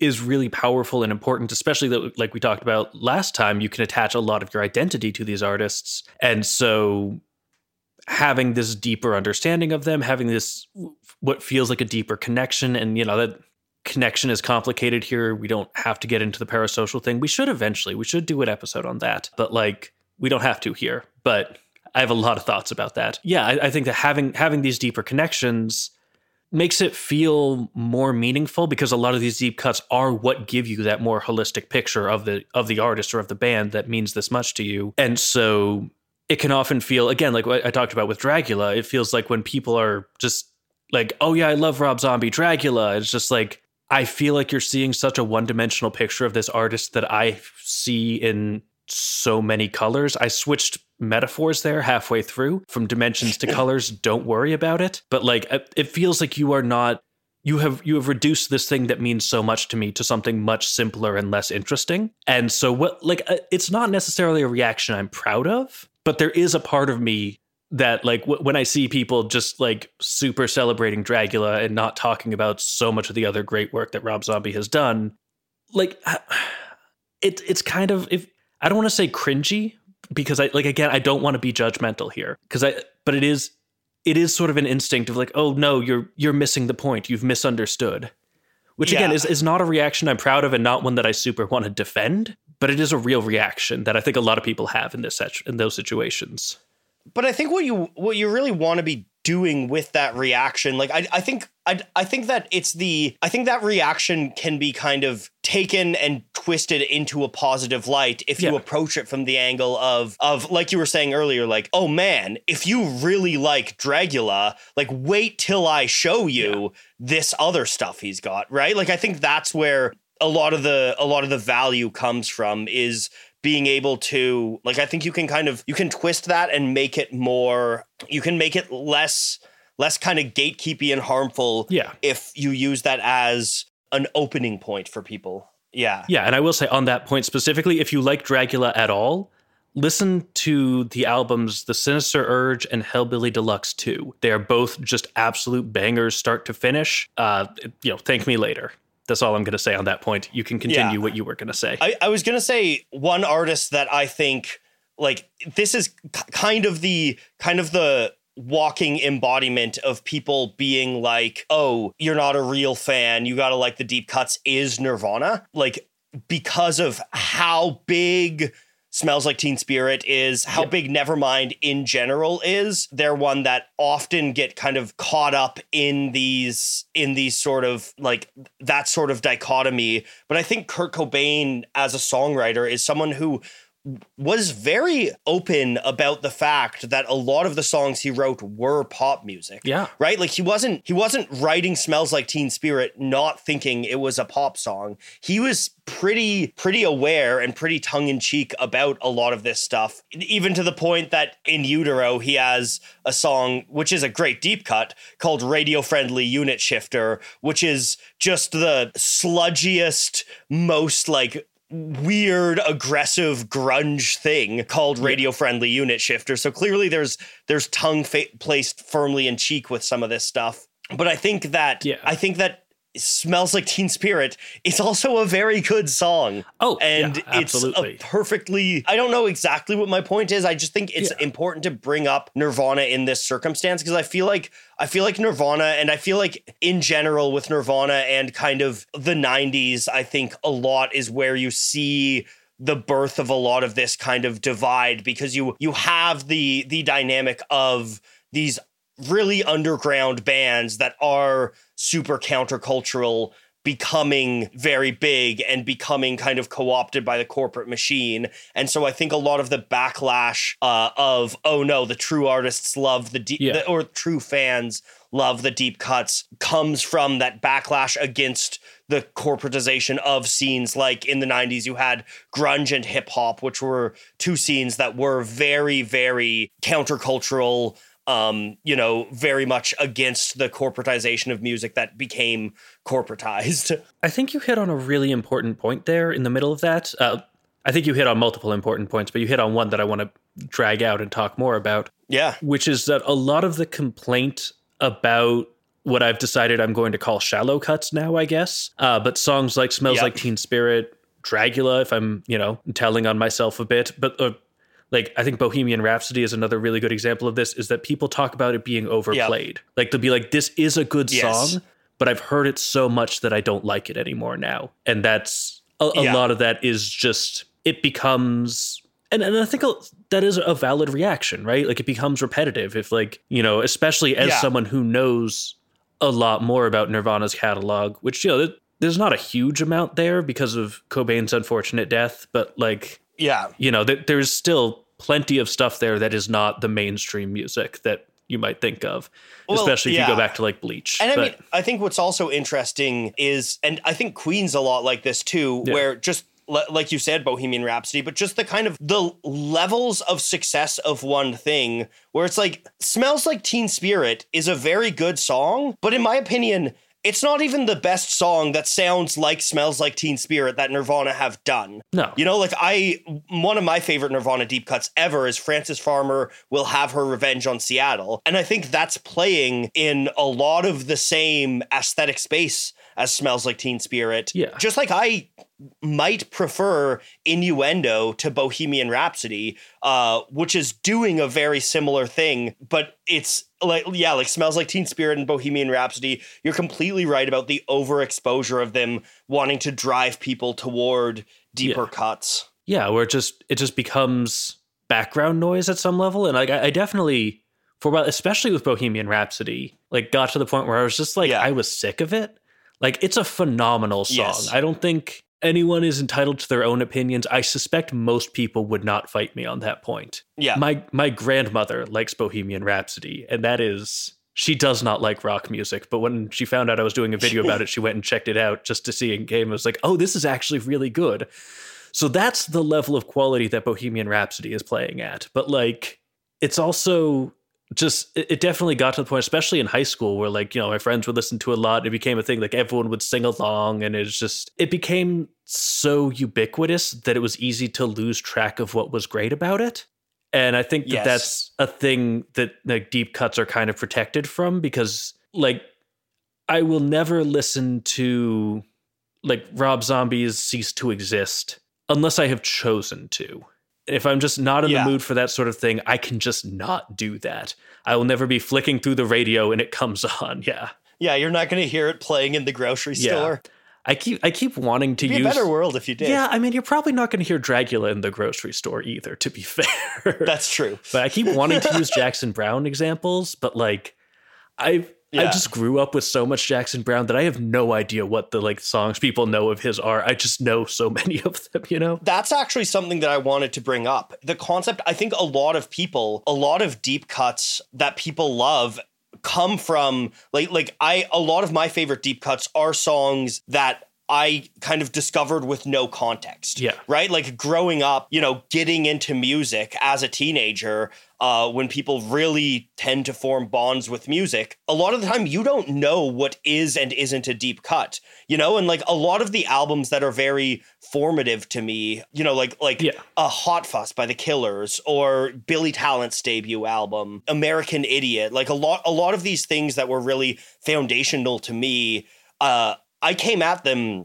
is really powerful and important, especially that, like we talked about last time, you can attach a lot of your identity to these artists. And so having this deeper understanding of them, having this what feels like a deeper connection, and you know, that connection is complicated here. We don't have to get into the parasocial thing. We should eventually. We should do an episode on that. But like we don't have to here. But I have a lot of thoughts about that. Yeah, I, I think that having having these deeper connections makes it feel more meaningful because a lot of these deep cuts are what give you that more holistic picture of the of the artist or of the band that means this much to you. And so it can often feel again like what I talked about with Dragula, it feels like when people are just like, "Oh yeah, I love Rob Zombie Dragula." It's just like I feel like you're seeing such a one-dimensional picture of this artist that I see in so many colors. I switched metaphors there halfway through from dimensions to [laughs] colors. Don't worry about it. But like it feels like you are not you have you have reduced this thing that means so much to me to something much simpler and less interesting. And so what like uh, it's not necessarily a reaction I'm proud of, but there is a part of me that like w- when I see people just like super celebrating Dragula and not talking about so much of the other great work that Rob Zombie has done, like [sighs] it it's kind of if I don't want to say cringy because I like again I don't want to be judgmental here because I but it is it is sort of an instinct of like oh no you're you're missing the point. You've misunderstood. Which yeah. again is, is not a reaction I'm proud of and not one that I super want to defend but it is a real reaction that I think a lot of people have in this in those situations but I think what you what you really want to be doing with that reaction like I I think I I think that it's the I think that reaction can be kind of taken and twisted into a positive light if yeah. you approach it from the angle of of like you were saying earlier like oh man if you really like Dragula like wait till I show you yeah. this other stuff he's got right like I think that's where a lot of the a lot of the value comes from is being able to like I think you can kind of you can twist that and make it more you can make it less less kind of gatekeepy and harmful yeah. if you use that as an opening point for people. Yeah. Yeah, and I will say on that point specifically, if you like Dragula at all, listen to the albums The Sinister Urge and Hellbilly Deluxe 2. They are both just absolute bangers start to finish. Uh, you know, thank me later. That's all I'm going to say on that point. You can continue yeah. what you were going to say. I, I was going to say one artist that I think like this is kind of the kind of the walking embodiment of people being like, oh, you're not a real fan. You got to like the deep cuts is Nirvana. Like, because of how big Smells Like Teen Spirit is, how big Nevermind in general is. They're one that often get kind of caught up in these in these sort of like that sort of dichotomy. But I think Kurt Cobain as a songwriter is someone who was very open about the fact that a lot of the songs he wrote were pop music. Yeah. Right? Like he wasn't he wasn't writing Smells Like Teen Spirit not thinking it was a pop song. He was pretty pretty aware and pretty tongue in cheek about a lot of this stuff. Even to the point that in Utero he has a song which is a great deep cut called Radio Friendly Unit Shifter, which is just the sludgiest most like weird aggressive grunge thing called radio friendly unit shifter. So clearly there's there's tongue fa- placed firmly in cheek with some of this stuff. But i think that yeah. i think that smells like teen spirit it's also a very good song oh and yeah, it's a perfectly i don't know exactly what my point is i just think it's yeah. important to bring up nirvana in this circumstance because i feel like i feel like nirvana and i feel like in general with nirvana and kind of the 90s i think a lot is where you see the birth of a lot of this kind of divide because you you have the the dynamic of these really underground bands that are super countercultural becoming very big and becoming kind of co-opted by the corporate machine and so i think a lot of the backlash uh, of oh no the true artists love the deep yeah. or true fans love the deep cuts comes from that backlash against the corporatization of scenes like in the 90s you had grunge and hip hop which were two scenes that were very very countercultural um, you know, very much against the corporatization of music that became corporatized. [laughs] I think you hit on a really important point there in the middle of that. Uh, I think you hit on multiple important points, but you hit on one that I want to drag out and talk more about. Yeah. Which is that a lot of the complaint about what I've decided I'm going to call shallow cuts now, I guess. Uh, but songs like "Smells Yep. Like Teen Spirit," "Dragula," if I'm you know telling on myself a bit, but. Uh, like I think Bohemian Rhapsody is another really good example of this is that people talk about it being overplayed. Like they'll be like this is a good Yes. song, but I've heard it so much that I don't like it anymore now. And that's a, a Yeah. lot of that is just it becomes and, and I think that is a valid reaction, right? Like it becomes repetitive if like, you know, especially as Yeah. someone who knows a lot more about Nirvana's catalog, which you know, there's not a huge amount there because of Cobain's unfortunate death, but like Yeah. you know, th- there's still plenty of stuff there that is not the mainstream music that you might think of, Well, especially if you go back to like Bleach. And I mean, I think what's also interesting is, and I think Queen's a lot like this too, Yeah. where just like you said, Bohemian Rhapsody, but just the kind of the levels of success of one thing, where it's like "Smells Like Teen Spirit" is a very good song, but in my opinion. It's not even the best song that sounds like Smells Like Teen Spirit that Nirvana have done. no, You know, like I, one of my favorite Nirvana deep cuts ever is Frances Farmer will have her revenge on Seattle. And I think that's playing in a lot of the same aesthetic space as Smells Like Teen Spirit. Yeah. Just like I might prefer Innuendo to Bohemian Rhapsody, uh, which is doing a very similar thing, but it's like, yeah, like Smells Like Teen Spirit and Bohemian Rhapsody. You're completely right about the overexposure of them wanting to drive people toward deeper Yeah. cuts. yeah, where it just it just becomes background noise at some level, and like I, I definitely for a while, especially with Bohemian Rhapsody, like got to the point where I was just like Yeah. I was sick of it. Like it's a phenomenal song. Yes. I don't think anyone is entitled to their own opinions. I suspect most people would not fight me on that point. Yeah. My my grandmother likes Bohemian Rhapsody, and that is she does not like rock music. But when she found out I was doing a video about it, she went and checked it out just to see in game. I was like, oh, this is actually really good. So that's the level of quality that Bohemian Rhapsody is playing at. But like, it's also just it it definitely got to the point, especially in high school, where like you know my friends would listen to a lot. It became a thing. Like everyone would sing along, and it's just it became so ubiquitous that it was easy to lose track of what was great about it. And I think that Yes. that's a thing that like deep cuts are kind of protected from because like I will never listen to like Rob Zombie's Cease to Exist unless I have chosen to. If I'm just not in Yeah. the mood for that sort of thing, I can just not do that. I will never be flicking through the radio and it comes [laughs] on. Yeah. Yeah, you're not going to hear it playing in the grocery Yeah. store. I keep I keep wanting to It'd be use a better world if you did. Yeah, I mean you're probably not going to hear Dragula in the grocery store either to be [laughs] fair. That's true. but I keep wanting to use [laughs] Jackson Browne examples, but like I I just grew up with so much Jackson Browne that I have no idea what the like songs people know of his are. I just know so [laughs] many of them, you know? That's actually something that I wanted to bring up. The concept, I think a lot of people, a lot of deep cuts that people love come from like like I a lot of my favorite deep cuts are songs that I kind of discovered with no context. Yeah. Right? Like growing up, you know, getting into music as a teenager, uh, when people really tend to form bonds with music, a lot of the time you don't know what is and isn't a deep cut. You know, and like a lot of the albums that are very formative to me, you know, like like Yeah. a Hot Fuss by the Killers or Billy Talent's debut album, American Idiot, like a lot a lot of these things that were really foundational to me, uh, I came at them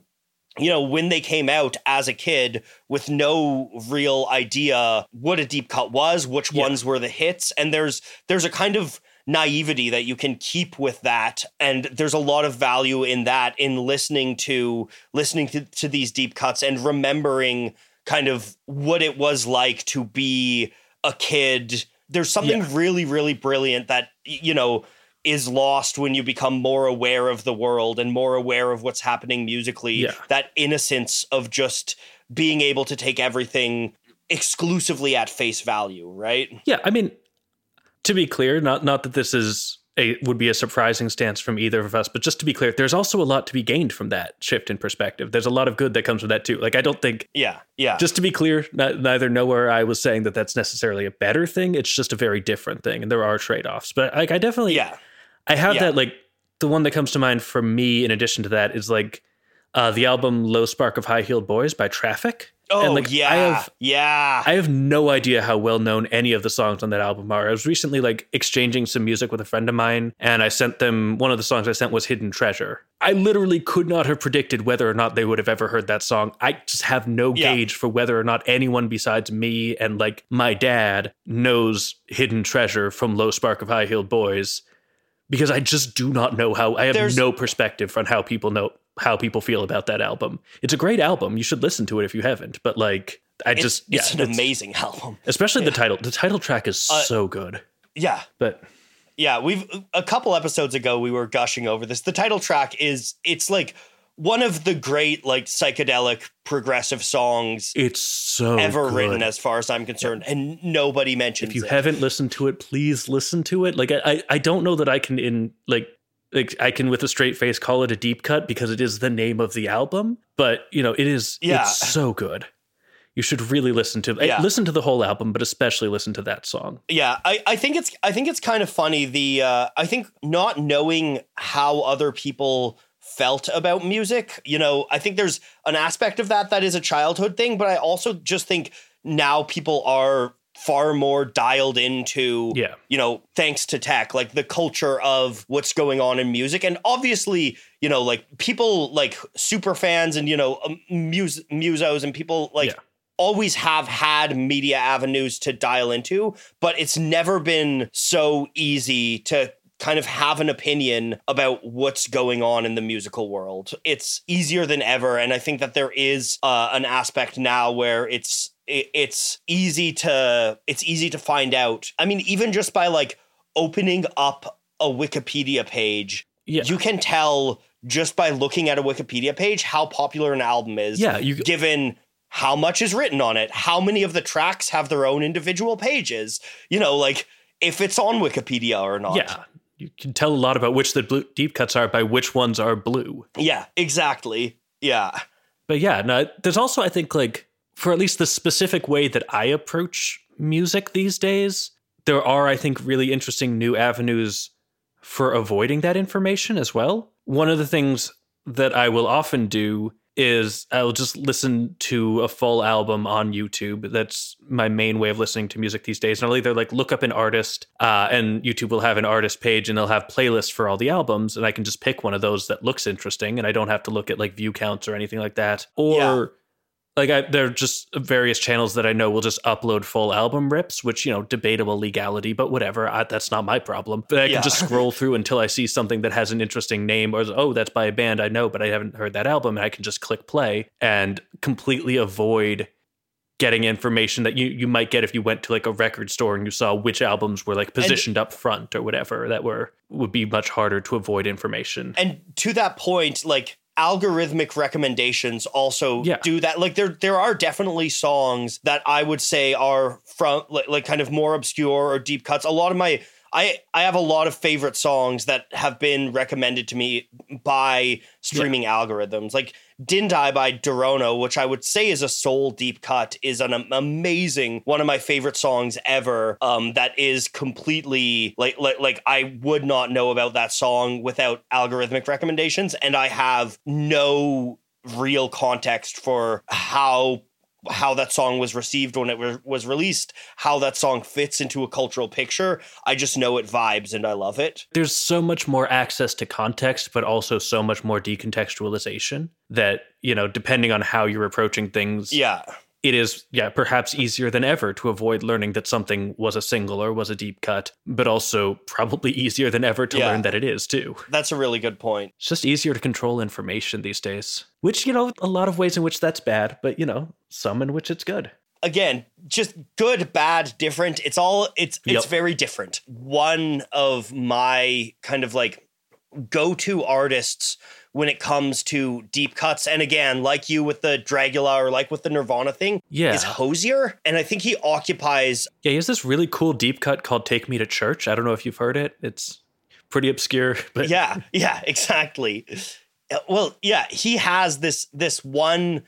you know, when they came out as a kid with no real idea what a deep cut was, which Yeah. ones were the hits, and there's there's a kind of naivety that you can keep with that and there's a lot of value in that in listening to listening to, to these deep cuts and remembering kind of what it was like to be a kid there's something Yeah. really really brilliant that you know is lost when you become more aware of the world and more aware of what's happening musically Yeah. that innocence of just being able to take everything exclusively at face value right Yeah, I mean, to be clear, not not that this is a would be a surprising stance from either of us, but just to be clear, there's also a lot to be gained from that shift in perspective. There's a lot of good that comes from that too. Like I don't think yeah yeah just to be clear, not, neither nowhere I was saying that that's necessarily a better thing. It's just a very different thing, and there are trade offs. But like, I definitely, yeah I have Yeah. that like the one that comes to mind for me. In addition to that, is like uh, the album "Low Spark of High Heeled Boys" by Traffic. Oh and like yeah, I have yeah. I have no idea how well known any of the songs on that album are. I was recently like exchanging some music with a friend of mine, and I sent them one of the songs I sent was Hidden Treasure. I literally could not have predicted whether or not they would have ever heard that song. I just have no Yeah. gauge for whether or not anyone besides me and like my dad knows Hidden Treasure from Low Spark of High Heeled Boys because I just do not know how I have There's- no perspective on how people know how people feel about that album. It's a great album. You should listen to it if you haven't. But like I It's, just it's yeah, an amazing [laughs] album. especially the title. The title track is Uh, so good. Yeah, But yeah. We've a couple episodes ago we were gushing over this. The title track is it's like one of the great like psychedelic progressive songs it's so ever good. written, as far as I'm concerned, and nobody mentions if you it. haven't listened to it, please listen to it. Like I, I, don't know that I can in like like I can with a straight face call it a deep cut because it is the name of the album. But you know, it is Yeah. it's so good. You should really listen to Yeah. listen to the whole album, but especially listen to that song. Yeah, I, I think it's I think it's kind of funny. The uh, I think not knowing how other people felt about music. You know, I think there's an aspect of that that is a childhood thing, but I also just think now people are far more dialed into Yeah. you know thanks to tech like the culture of what's going on in music and obviously you know like people like super fans and you know um, mus- musos and people like Yeah. always have had media avenues to dial into but it's never been so easy to kind of have an opinion about what's going on in the musical world it's easier than ever and i think that there is uh, an aspect now where it's it's easy to it's easy to find out i mean even just by like opening up a wikipedia page Yeah. you can tell just by looking at a wikipedia page how popular an album is Yeah, you given how much is written on it, how many of the tracks have their own individual pages, you know, like if it's on Wikipedia or not. yeah. You can tell a lot about which the blue, deep cuts are by which ones are blue. Yeah, exactly. Yeah. But yeah, no, there's also I think like for at least the specific way that I approach music these days, there are I think really interesting new avenues for avoiding that information as well. One of the things that I will often do is I'll just listen to a full album on YouTube. That's my main way of listening to music these days. And I'll either like look up an artist, uh, and YouTube will have an artist page, and they'll have playlists for all the albums, and I can just pick one of those that looks interesting, and I don't have to look at like view counts or anything like that. Or Yeah. Like I, there are just various channels that I know will just upload full album rips, which you know debatable legality, but whatever. I, that's not my problem. But I Yeah. can just [laughs] scroll through until I see something that has an interesting name, or oh, that's by a band I know, but I haven't heard that album, and I can just click play and completely avoid getting information that you you might get if you went to like a record store and you saw which albums were like positioned up front or whatever that were would be much harder to avoid information. And to that point, like algorithmic recommendations also Yeah. do that. Like there there are definitely songs that I would say are from like, like kind of more obscure or deep cuts. A lot of my I I have a lot of favorite songs that have been recommended to me by streaming algorithms. Like Dindai by Dorono, which I would say is a soul deep cut, is an amazing one of my favorite songs ever. Um, that is completely like like like I would not know about that song without algorithmic recommendations, and I have no real context for how how that song was received when it was was released, how that song fits into a cultural picture. I just know it vibes and I love it. there's so much more access to context, but also so much more decontextualization that, you know, depending on how you're approaching things, Yeah. It is, yeah, perhaps easier than ever to avoid learning that something was a single or was a deep cut, but also probably [laughs] easier than ever to Yeah. learn that it is too. That's a really good point. It's just easier to control information these days, which, you know, a lot of ways in which that's bad, but, you know, some in which it's good. again just good bad different it's all it's it's Yep. very different one of my kind of like go-to artists when it comes to deep cuts and again like you with the dragula or like with the nirvana thing Yeah. is hozier and i think he occupies Yeah, he has this really cool deep cut called Take Me to Church. I don't know if you've heard it. It's pretty obscure, [laughs] but yeah yeah exactly Uh, well yeah he has this this one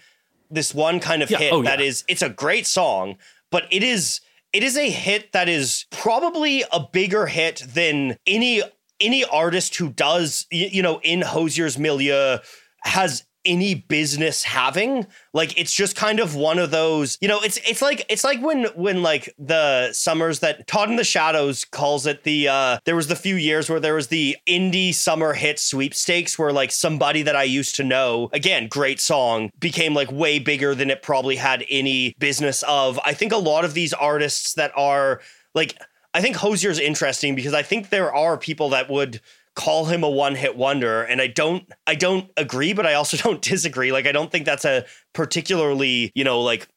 this one kind of Yeah, hit oh, that yeah. is it's a great song but it is it is a hit that is probably a bigger hit than any any artist who does you know in hozier's milieu has any business having like it's just kind of one of those you know it's it's like it's like when when like the summers that todd in the shadows calls it the uh there was the few years where there was the indie summer hit sweepstakes where like somebody that i used to know again great song became like way bigger than it probably had any business of. I think a lot of these artists that are like i think hozier's interesting because i think there are people that would call him a one-hit wonder and I don't I don't agree but I also [laughs] don't disagree. Like I don't think that's a particularly you know like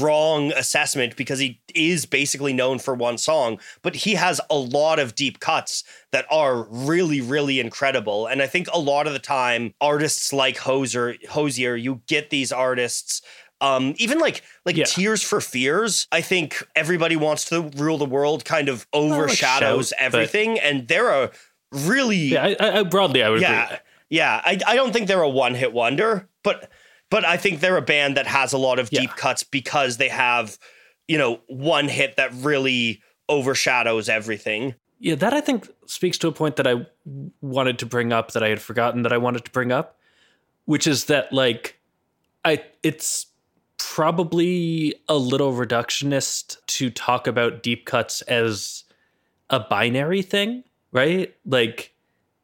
wrong assessment because he is basically known for one song but he has a lot of deep cuts that are really really incredible. And I think a lot of the time artists like Hozier Hosier, you get these artists um, even like like yeah. Tears for Fears, I think everybody wants to rule the world kind of overshadows shout, everything, and they're a really yeah I, I broadly i would yeah agree. yeah I, I don't think they're a one-hit wonder but but i think they're a band that has a lot of deep yeah. cuts because they have you know one hit that really overshadows everything yeah that i think speaks to a point that i wanted to bring up that i had forgotten that i wanted to bring up which is that like i it's probably a little reductionist to talk about deep cuts as a binary thing right? Like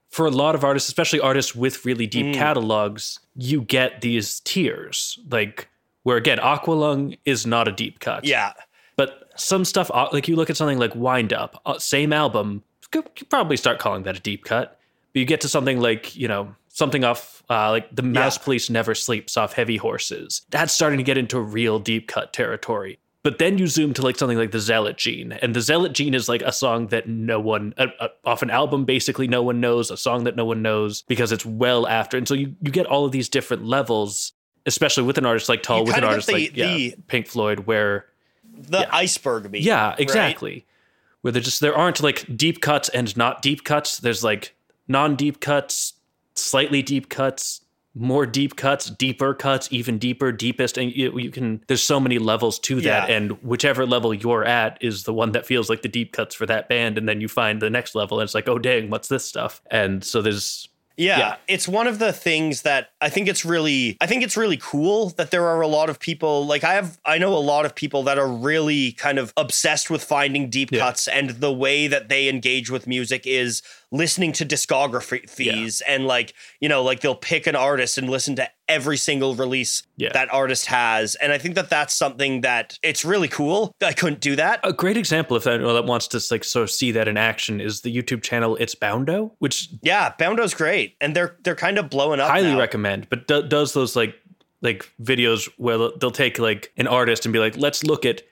for a lot of artists, especially artists with really deep mm. catalogs, you get these tiers. Like where again, Aqualung is not a deep cut. Yeah. But some stuff, uh, like you look at something like Wind Up, uh, same album, you could probably start calling that a deep cut. But you get to something like, you know, something off uh, like the Mouse yeah. Police Never Sleeps off Heavy Horses. That's starting to get into real deep cut territory. But then you zoom to like something like the Zealot Gene, and the Zealot Gene is like a song that no one, uh, uh, off an album basically no one knows, a song that no one knows because it's well after. And so you, you get all of these different levels, especially with an artist like Tull, with an artist the, like yeah, the, Pink Floyd, where the yeah. iceberg beat, Yeah, exactly. Right? Where there just there aren't like deep cuts and not deep cuts. There's like non deep cuts, slightly deep cuts, more deep cuts, deeper cuts, even deeper, deepest, and you, you can. There's so many levels to that, yeah. and whichever level you're at is the one that feels like the deep cuts for that band, and then you find the next level, and it's like, oh dang, what's this stuff? And so there's yeah, yeah, it's one of the things that I think it's really I think it's really cool that there are a lot of people like I have I know a lot of people that are really kind of obsessed with finding deep yeah. cuts and the way that they engage with music is listening to discographies yeah. and like you know like they'll pick an artist and listen to every single release yeah. that artist has and i think that that's something that it's really cool i couldn't do that a great example if anyone that wants to like sort of see that in action is the youtube channel it's boundo which yeah boundo's great and they're they're kind of blowing up highly now. recommend but do, does those like like videos where they'll take like an artist and be like let's look at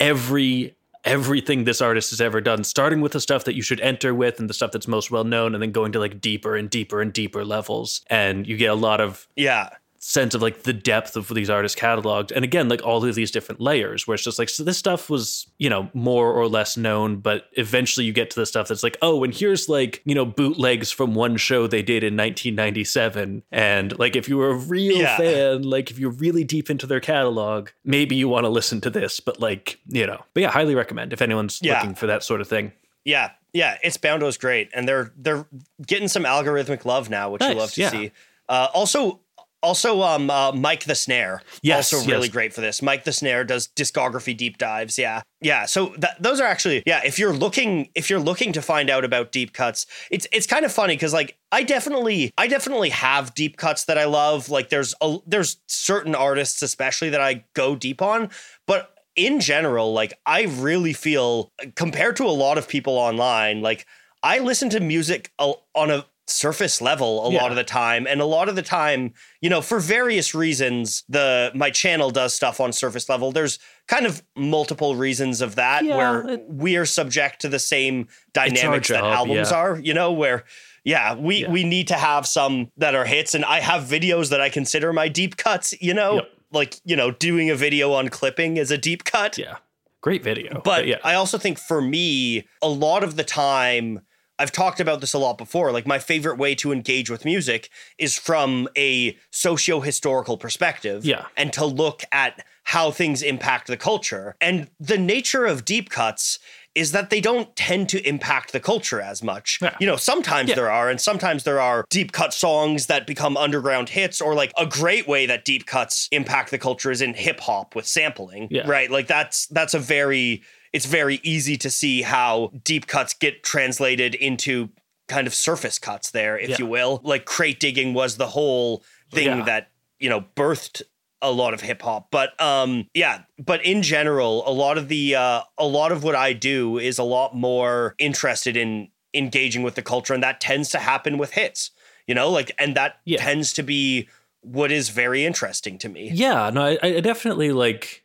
every everything this artist has ever done, starting with the stuff that you should enter with and the stuff that's most well known, and then going to like deeper and deeper and deeper levels. And you get a lot of yeah sense of like the depth of these artists cataloged and again like all of these different layers where it's just like so this stuff was you know more or less known but eventually you get to the stuff that's like oh and here's like you know bootlegs from one show they did in 1997 and like if you were a real yeah. fan like if you're really deep into their catalog maybe you want to listen to this but like you know but yeah highly recommend if anyone's yeah. looking for that sort of thing yeah yeah it's boundo's great and they're they're getting some algorithmic love now which nice. you love to yeah. see uh, also also, um, uh, Mic the Snare, yes, also really yes. great for this. Mic the Snare does discography deep dives. Yeah, yeah. So that, those are actually, yeah. If you're looking, if you're looking to find out about deep cuts, it's it's kind of funny because like I definitely, I definitely have deep cuts that I love. Like there's a there's certain artists especially that I go deep on, but in general, like I really feel compared to a lot of people online, like I listen to music on a surface level a yeah. lot of the time and a lot of the time you know for various reasons the my channel does stuff on surface level. There's kind of multiple reasons of that yeah, where it, we are subject to the same dynamics job, that albums yeah. are you know where yeah we we need to have some that are hits and i have videos that i consider my deep cuts you know? Yep. like you know doing a video on clipping is a deep cut. Yeah. Great video. But, but yeah. I also think for me a lot of the time I've talked about this a lot before. Like, my favorite way to engage with music is from a socio historical perspective. Yeah. And to look at how things impact the culture. And the nature of deep cuts is that they don't tend to impact the culture as much. Yeah. You know, sometimes Yeah. there are, and sometimes there are deep cut songs that become underground hits, or like a great way that deep cuts impact the culture is in hip hop with sampling. Yeah. Right. Like that's that's a very it's very easy to see how deep cuts get translated into kind of surface cuts there, if Yeah. you will. Like crate digging was the whole thing Yeah. that, you know, birthed a lot of hip hop. But um yeah, but in general, a lot of the uh a lot of what I do is a lot more interested in engaging with the culture and that tends to happen with hits. You know, like and that Yeah. tends to be what is very interesting to me. Yeah, no, I, I definitely like.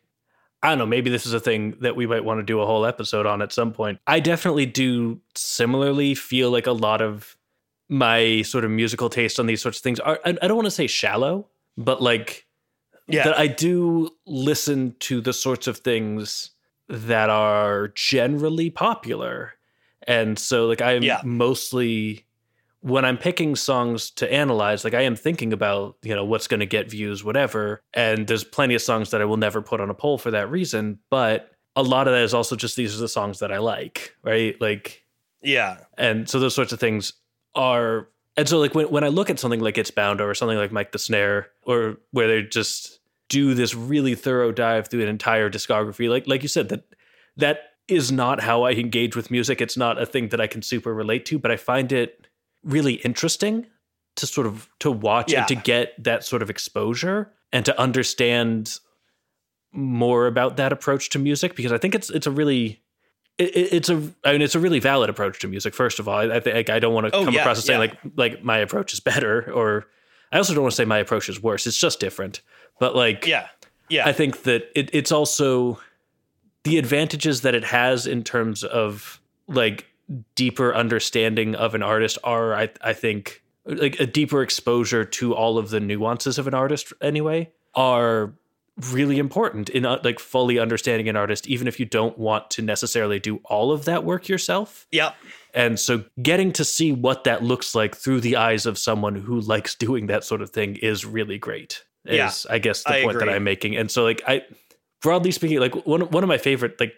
I don't know. Maybe this is a thing that we might want to do a whole episode on at some point. I definitely do similarly feel like a lot of my sort of musical taste on these sorts of things are. I, I don't want to say shallow, but like Yeah. that I do listen to the sorts of things that are generally popular. And so like I'm Yeah. mostly when I'm picking songs to analyze, like I am thinking about, you know, what's going to get views, whatever. And there's plenty of songs that I will never put on a poll for that reason. But a lot of that is also just these are the songs that I like, right? Like, yeah. and so those sorts of things are and so like when, when i look at something like it's bound or something like mic the snare or where they just do this really thorough dive through an entire discography like like you said that that is not how i engage with music it's not a thing that i can super relate to but i find it really interesting to sort of to watch Yeah. and to get that sort of exposure and to understand more about that approach to music because i think it's it's a really it, it- it's a I mean it's a really valid approach to music. First of all, I, I think I don't want to Oh, come yeah, across as saying yeah. like like my approach is better, or I also don't want to say my approach is worse. It's just different. But like, Yeah. Yeah. I think that it, it's also the advantages that it has in terms of like deeper understanding of an artist are I I think like a deeper exposure to all of the nuances of an artist anyway are really important in uh, like fully understanding an artist even if you don't want to necessarily do all of that work yourself Yep. and so getting to see what that looks like through the eyes of someone who likes doing that sort of thing is really great. Is Yeah, I guess the I point that. I'm making. And so like I broadly speaking, like one one of my favorite like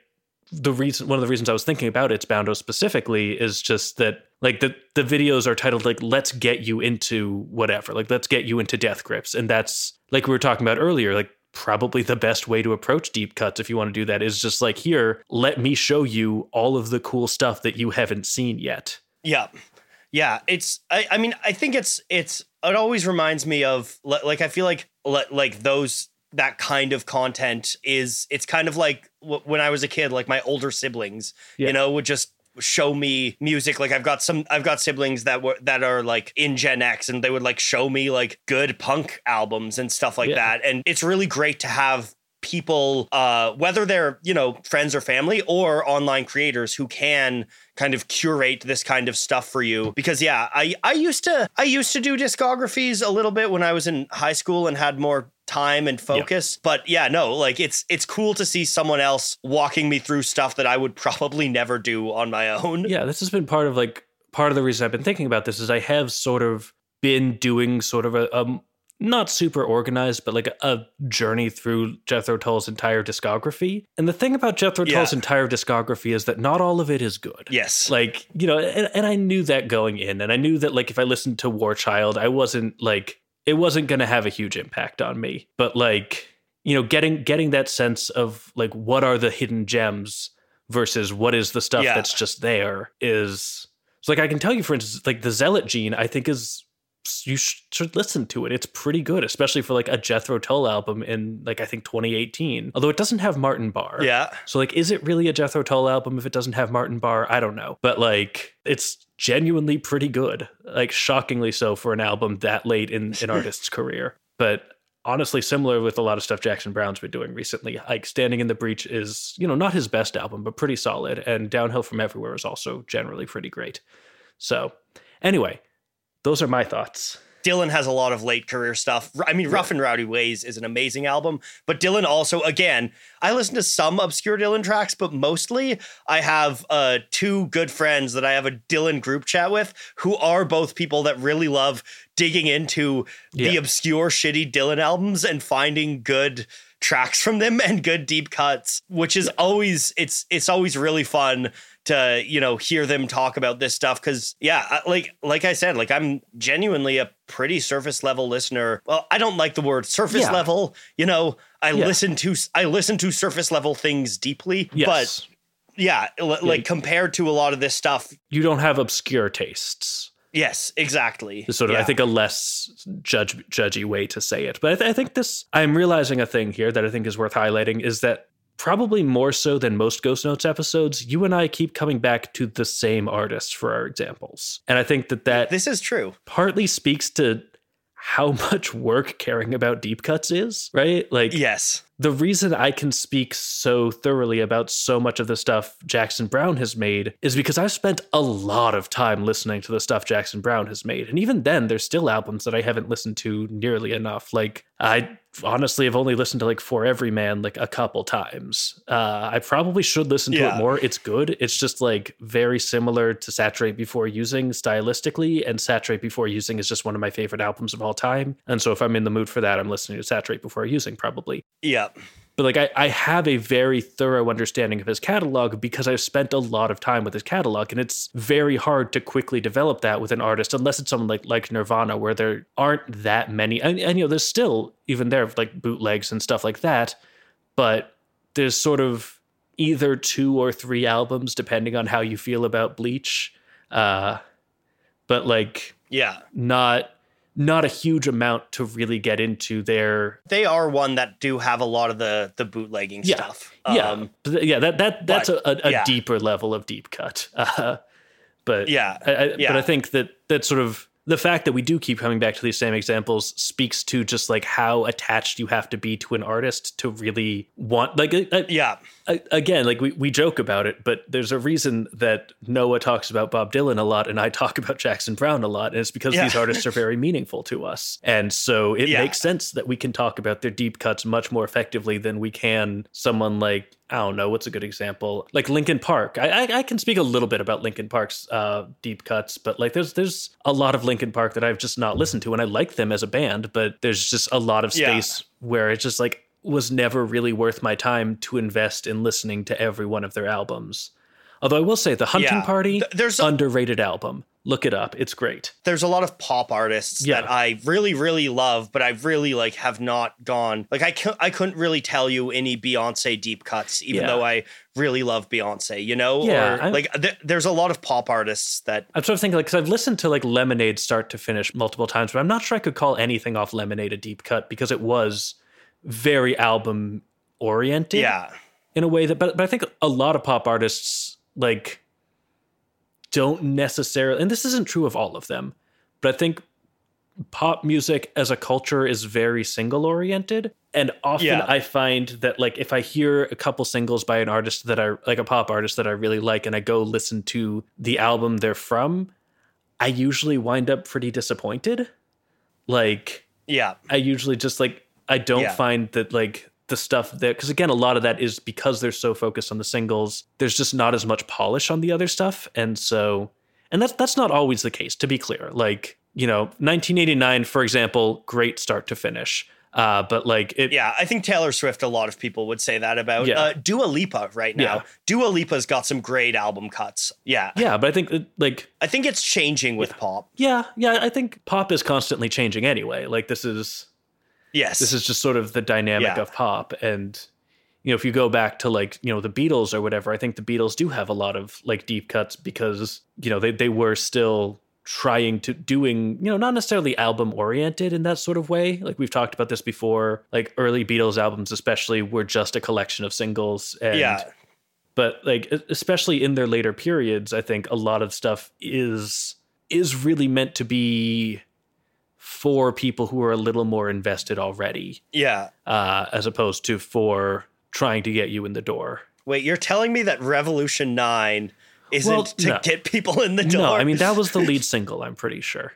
the reason one of the reasons I was thinking about it's Boundo specifically is just that like the the videos are titled like let's get you into whatever. Like let's get you into death grips. And that's like we were talking about earlier, like probably the best way to approach deep cuts if you want to do that is just like here, let me show you all of the cool stuff that you haven't seen yet. Yeah. Yeah, it's I, I mean I think it's it's it always reminds me of like I feel like like those that kind of content is it's kind of like w- when I was a kid like my older siblings Yeah. you know would just show me music like I've got some I've got siblings that were that are like in Gen X and they would like show me like good punk albums and stuff like Yeah. that and it's really great to have people uh whether they're you know friends or family or online creators who can kind of curate this kind of stuff for you. Because yeah i i used to i used to do discographies a little bit when i was in high school and had more time and focus. But yeah no like it's it's cool to see someone else walking me through stuff that i would [laughs] probably never do on my own. Yeah this has been part of like part of the reason i've been thinking about this is i have sort of been doing sort of a, a not super organized but like a, journey through jethro tull's entire discography and the thing about jethro Yeah. tull's entire discography is that not all of it is good yes like you know and, and i knew that going in and i knew that like if i listened to war child i wasn't like it wasn't going to have a huge impact on me but like you know getting getting that sense of like what are the hidden gems versus what is the stuff Yeah. that's just there is so like i can tell you for instance like the zealot gene i think is you should listen to it it's pretty good especially for like a jethro tull album in like i think 2018 although it doesn't have martin barre yeah so like is it really a Jethro Tull album if it doesn't have Martin Barre? I don't know. But like it's genuinely pretty good. Like shockingly so for an album that late in an [laughs] artist's career. But honestly similar with a lot of stuff Jackson Browne's been doing recently. Like Standing in the Breach is, you know, not his best album, but pretty solid and Downhill from Everywhere is also generally pretty great. So, anyway, those are my thoughts. Dylan has a lot of late career stuff. I mean, Rough and Rowdy Ways is an amazing album, but Dylan also, again, I listen to some obscure Dylan tracks, but mostly I have uh, two good friends that I have a Dylan group chat with who are both people that really love digging into the obscure shitty Dylan albums and finding good tracks from them and good deep cuts, which is always it's it's always really fun to you know hear them talk about this stuff because yeah like like i said like i'm genuinely a pretty surface level listener well i don't like the word surface Yeah. level you know i Yeah. listen to i listen to surface level things deeply but yeah like compared to a lot of this stuff you don't have obscure tastes. Yes exactly. Sort of, I think, a less judge judgy way to say it. But I, th- I think this, I'm realizing a thing here that I think is worth highlighting is that probably more so than most Ghost Notes episodes, you and I keep coming back to the same artists for our examples, and I think that that this is true. partly speaks to how [laughs] much work caring about deep cuts is, right? Like, yes the reason I can speak so thoroughly about so much of the stuff Jackson Browne has made is because I've spent a lot of time listening to the stuff Jackson Browne has made. And even then, there's still albums that I haven't listened to nearly enough. Like, I honestly have only listened to like For Every Man like a couple times. Uh, I probably should listen to Yeah. it more. It's good. It's just like very similar to Saturate Before Using stylistically. And Saturate Before Using is just one of my favorite albums of all time. And so if I'm in the mood for that, I'm listening to Saturate Before Using probably yeah but like I, I have a very thorough understanding of his catalog because I've spent a lot of time with his catalog, and it's very hard to quickly develop that with an artist unless it's someone like like Nirvana, where there aren't that many. And, and you know, there's still even there like bootlegs and stuff like that, but there's sort of either two or three albums depending on how you feel about Bleach, uh, but like yeah not not a huge amount to really get into their they are one that do have a lot of the the bootlegging Yeah. stuff yeah, um yeah. That that that's but, a, a, a yeah. deeper level of deep cut. [laughs] Uh, but yeah I, I, yeah. but I think that that sort of the fact that we do keep coming back to these same examples speaks to just like how attached you have to be to an artist to really want like uh, uh, yeah again, like we, we joke about it, but there's a reason that Noah talks about Bob Dylan a lot and I talk about Jackson Browne a lot. And it's because Yeah. these [laughs] artists are very meaningful to us. And so it Yeah. makes sense that we can talk about their deep cuts much more effectively than we can someone like, I don't know, what's a good example? Like Linkin Park. I, I, I can speak a little bit about Linkin Park's uh, deep cuts, but like there's there's a lot of Linkin Park that I've just not listened to and I like them as a band, but there's just a lot of Yeah. space where it's just like was never really worth my time to invest in listening to every one of their albums. Although I will say the Hunting Yeah. Party Th- there's a- underrated album. Look it up. It's great. there's a lot of pop artists Yeah. that I really, really love, but I really like have not gone like I cou- I couldn't really tell you any Beyonce deep cuts, even Yeah. though I really love Beyonce. You know, Yeah, or like th- there's a lot of pop artists that I'm sort of thinking like because I've listened to like Lemonade start to finish multiple times, but I'm not sure I could call anything off Lemonade a deep cut because it was very album oriented. yeah in a way that but, but I think a lot of pop artists like don't necessarily and this isn't true of all of them, but I think pop music as a culture is very single oriented and often Yeah. I find that like if I hear a couple singles by an artist that I like a pop artist that I really like and I go listen to the album they're from, I usually wind up pretty disappointed. Like yeah I usually just like I don't Yeah. find that like the stuff that because again a lot of that is because they're so focused on the singles. There's just not as much polish on the other stuff, and so and that's that's not always the case. To be clear, like you know, 1989, for example, great start to finish. Uh, but like it, yeah I think Taylor Swift a lot of people would say that about Yeah. uh, Dua Lipa right now. Yeah. Dua Lipa's got some great album cuts. Yeah, yeah. But I think it, like I think it's changing with pop. yeah, yeah. I think pop is constantly changing anyway. Like this is Yes, this is just sort of the dynamic Yeah. of pop. And you know if you go back to like you know the beatles or whatever i think the beatles do have a lot of like deep cuts because you know they, they were still trying to doing you know not necessarily album oriented in that sort of way. Like we've talked about this before. Like early beatles albums especially were just a collection of singles and yeah, but like especially in their later periods i think a lot of stuff is is really meant to be for people who are a little more invested already yeah. uh, as opposed to for trying to get you in the door Wait, you're telling me that Revolution Nine isn't Well, to no. get people in the door? no i mean that was the [laughs] lead single i'm pretty sure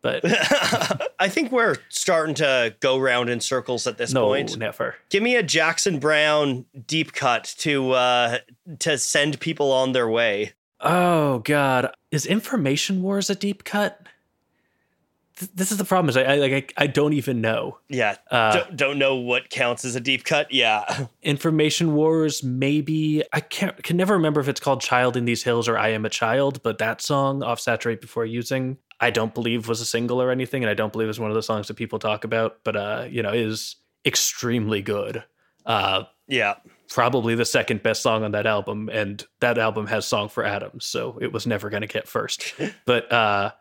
but [laughs] I think we're starting to go round in circles at this no point. never Give me a Jackson Browne deep cut to uh to send people on their way. oh god is information wars a deep cut this is the problem is I, I like I, I don't even know. Yeah. Uh, don't, don't know what counts as a deep cut. Yeah. [laughs] Information Wars, maybe I can't can never remember if it's called Child in These Hills or I Am a Child, but that song off Saturate Before Using, I don't believe was a single or anything, and I don't believe is one of the songs that people talk about, but uh, you know, is extremely good. Uh Yeah. probably the second best song on that album and that album has song for adams so it was never going to get first [laughs] but uh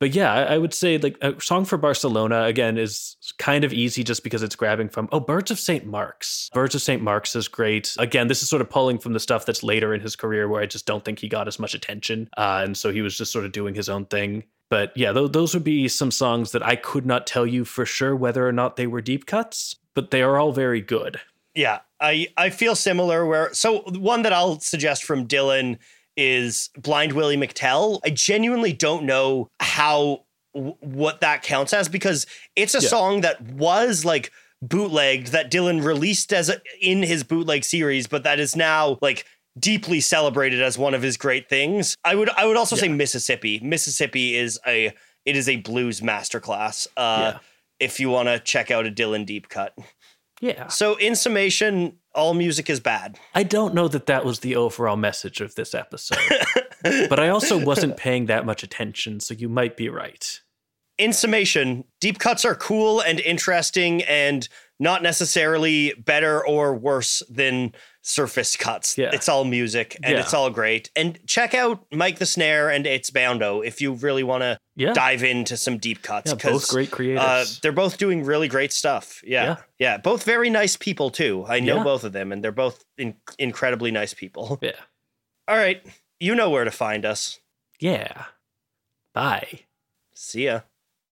but yeah I, would say like a song for barcelona again is kind of easy just because it's grabbing from oh birds of st mark's. Birds of st mark's is great. Again this is sort of pulling from the stuff that's later in his career where i just don't think he got as much attention uh, and so he was just sort of doing his own thing. But yeah th- those would be some songs that i could not tell you for sure whether or not they were deep cuts but they are all very good. Yeah, I I feel similar. Where so one that I'll suggest from Dylan is Blind Willie McTell. I genuinely don't know how w- what that counts as because it's a Yeah. song that was like bootlegged that Dylan released as a, in his bootleg series, but that is now like deeply celebrated as one of his great things. I would I would also say Mississippi. Mississippi is a it is a blues masterclass. Uh, Yeah. If you want to check out a Dylan deep cut. yeah So, in summation, all music is bad. I don't know that that was the overall message of this episode, [laughs] but I also wasn't paying that much attention, so you might be right. In summation, deep cuts are cool and interesting and not necessarily better or worse than surface cuts. Yeah. It's all music and Yeah. it's all great. And check out Mic the Snare and It's Boundo if you really want to Yeah, dive into some deep cuts. yeah both great Uh, creators. they're both doing really great stuff. Yeah. Yeah. Yeah. Both very nice people, too. I know both of them, and they're both in- incredibly nice people. [laughs] yeah, All right. You know where to find us. yeah. Bye. See ya.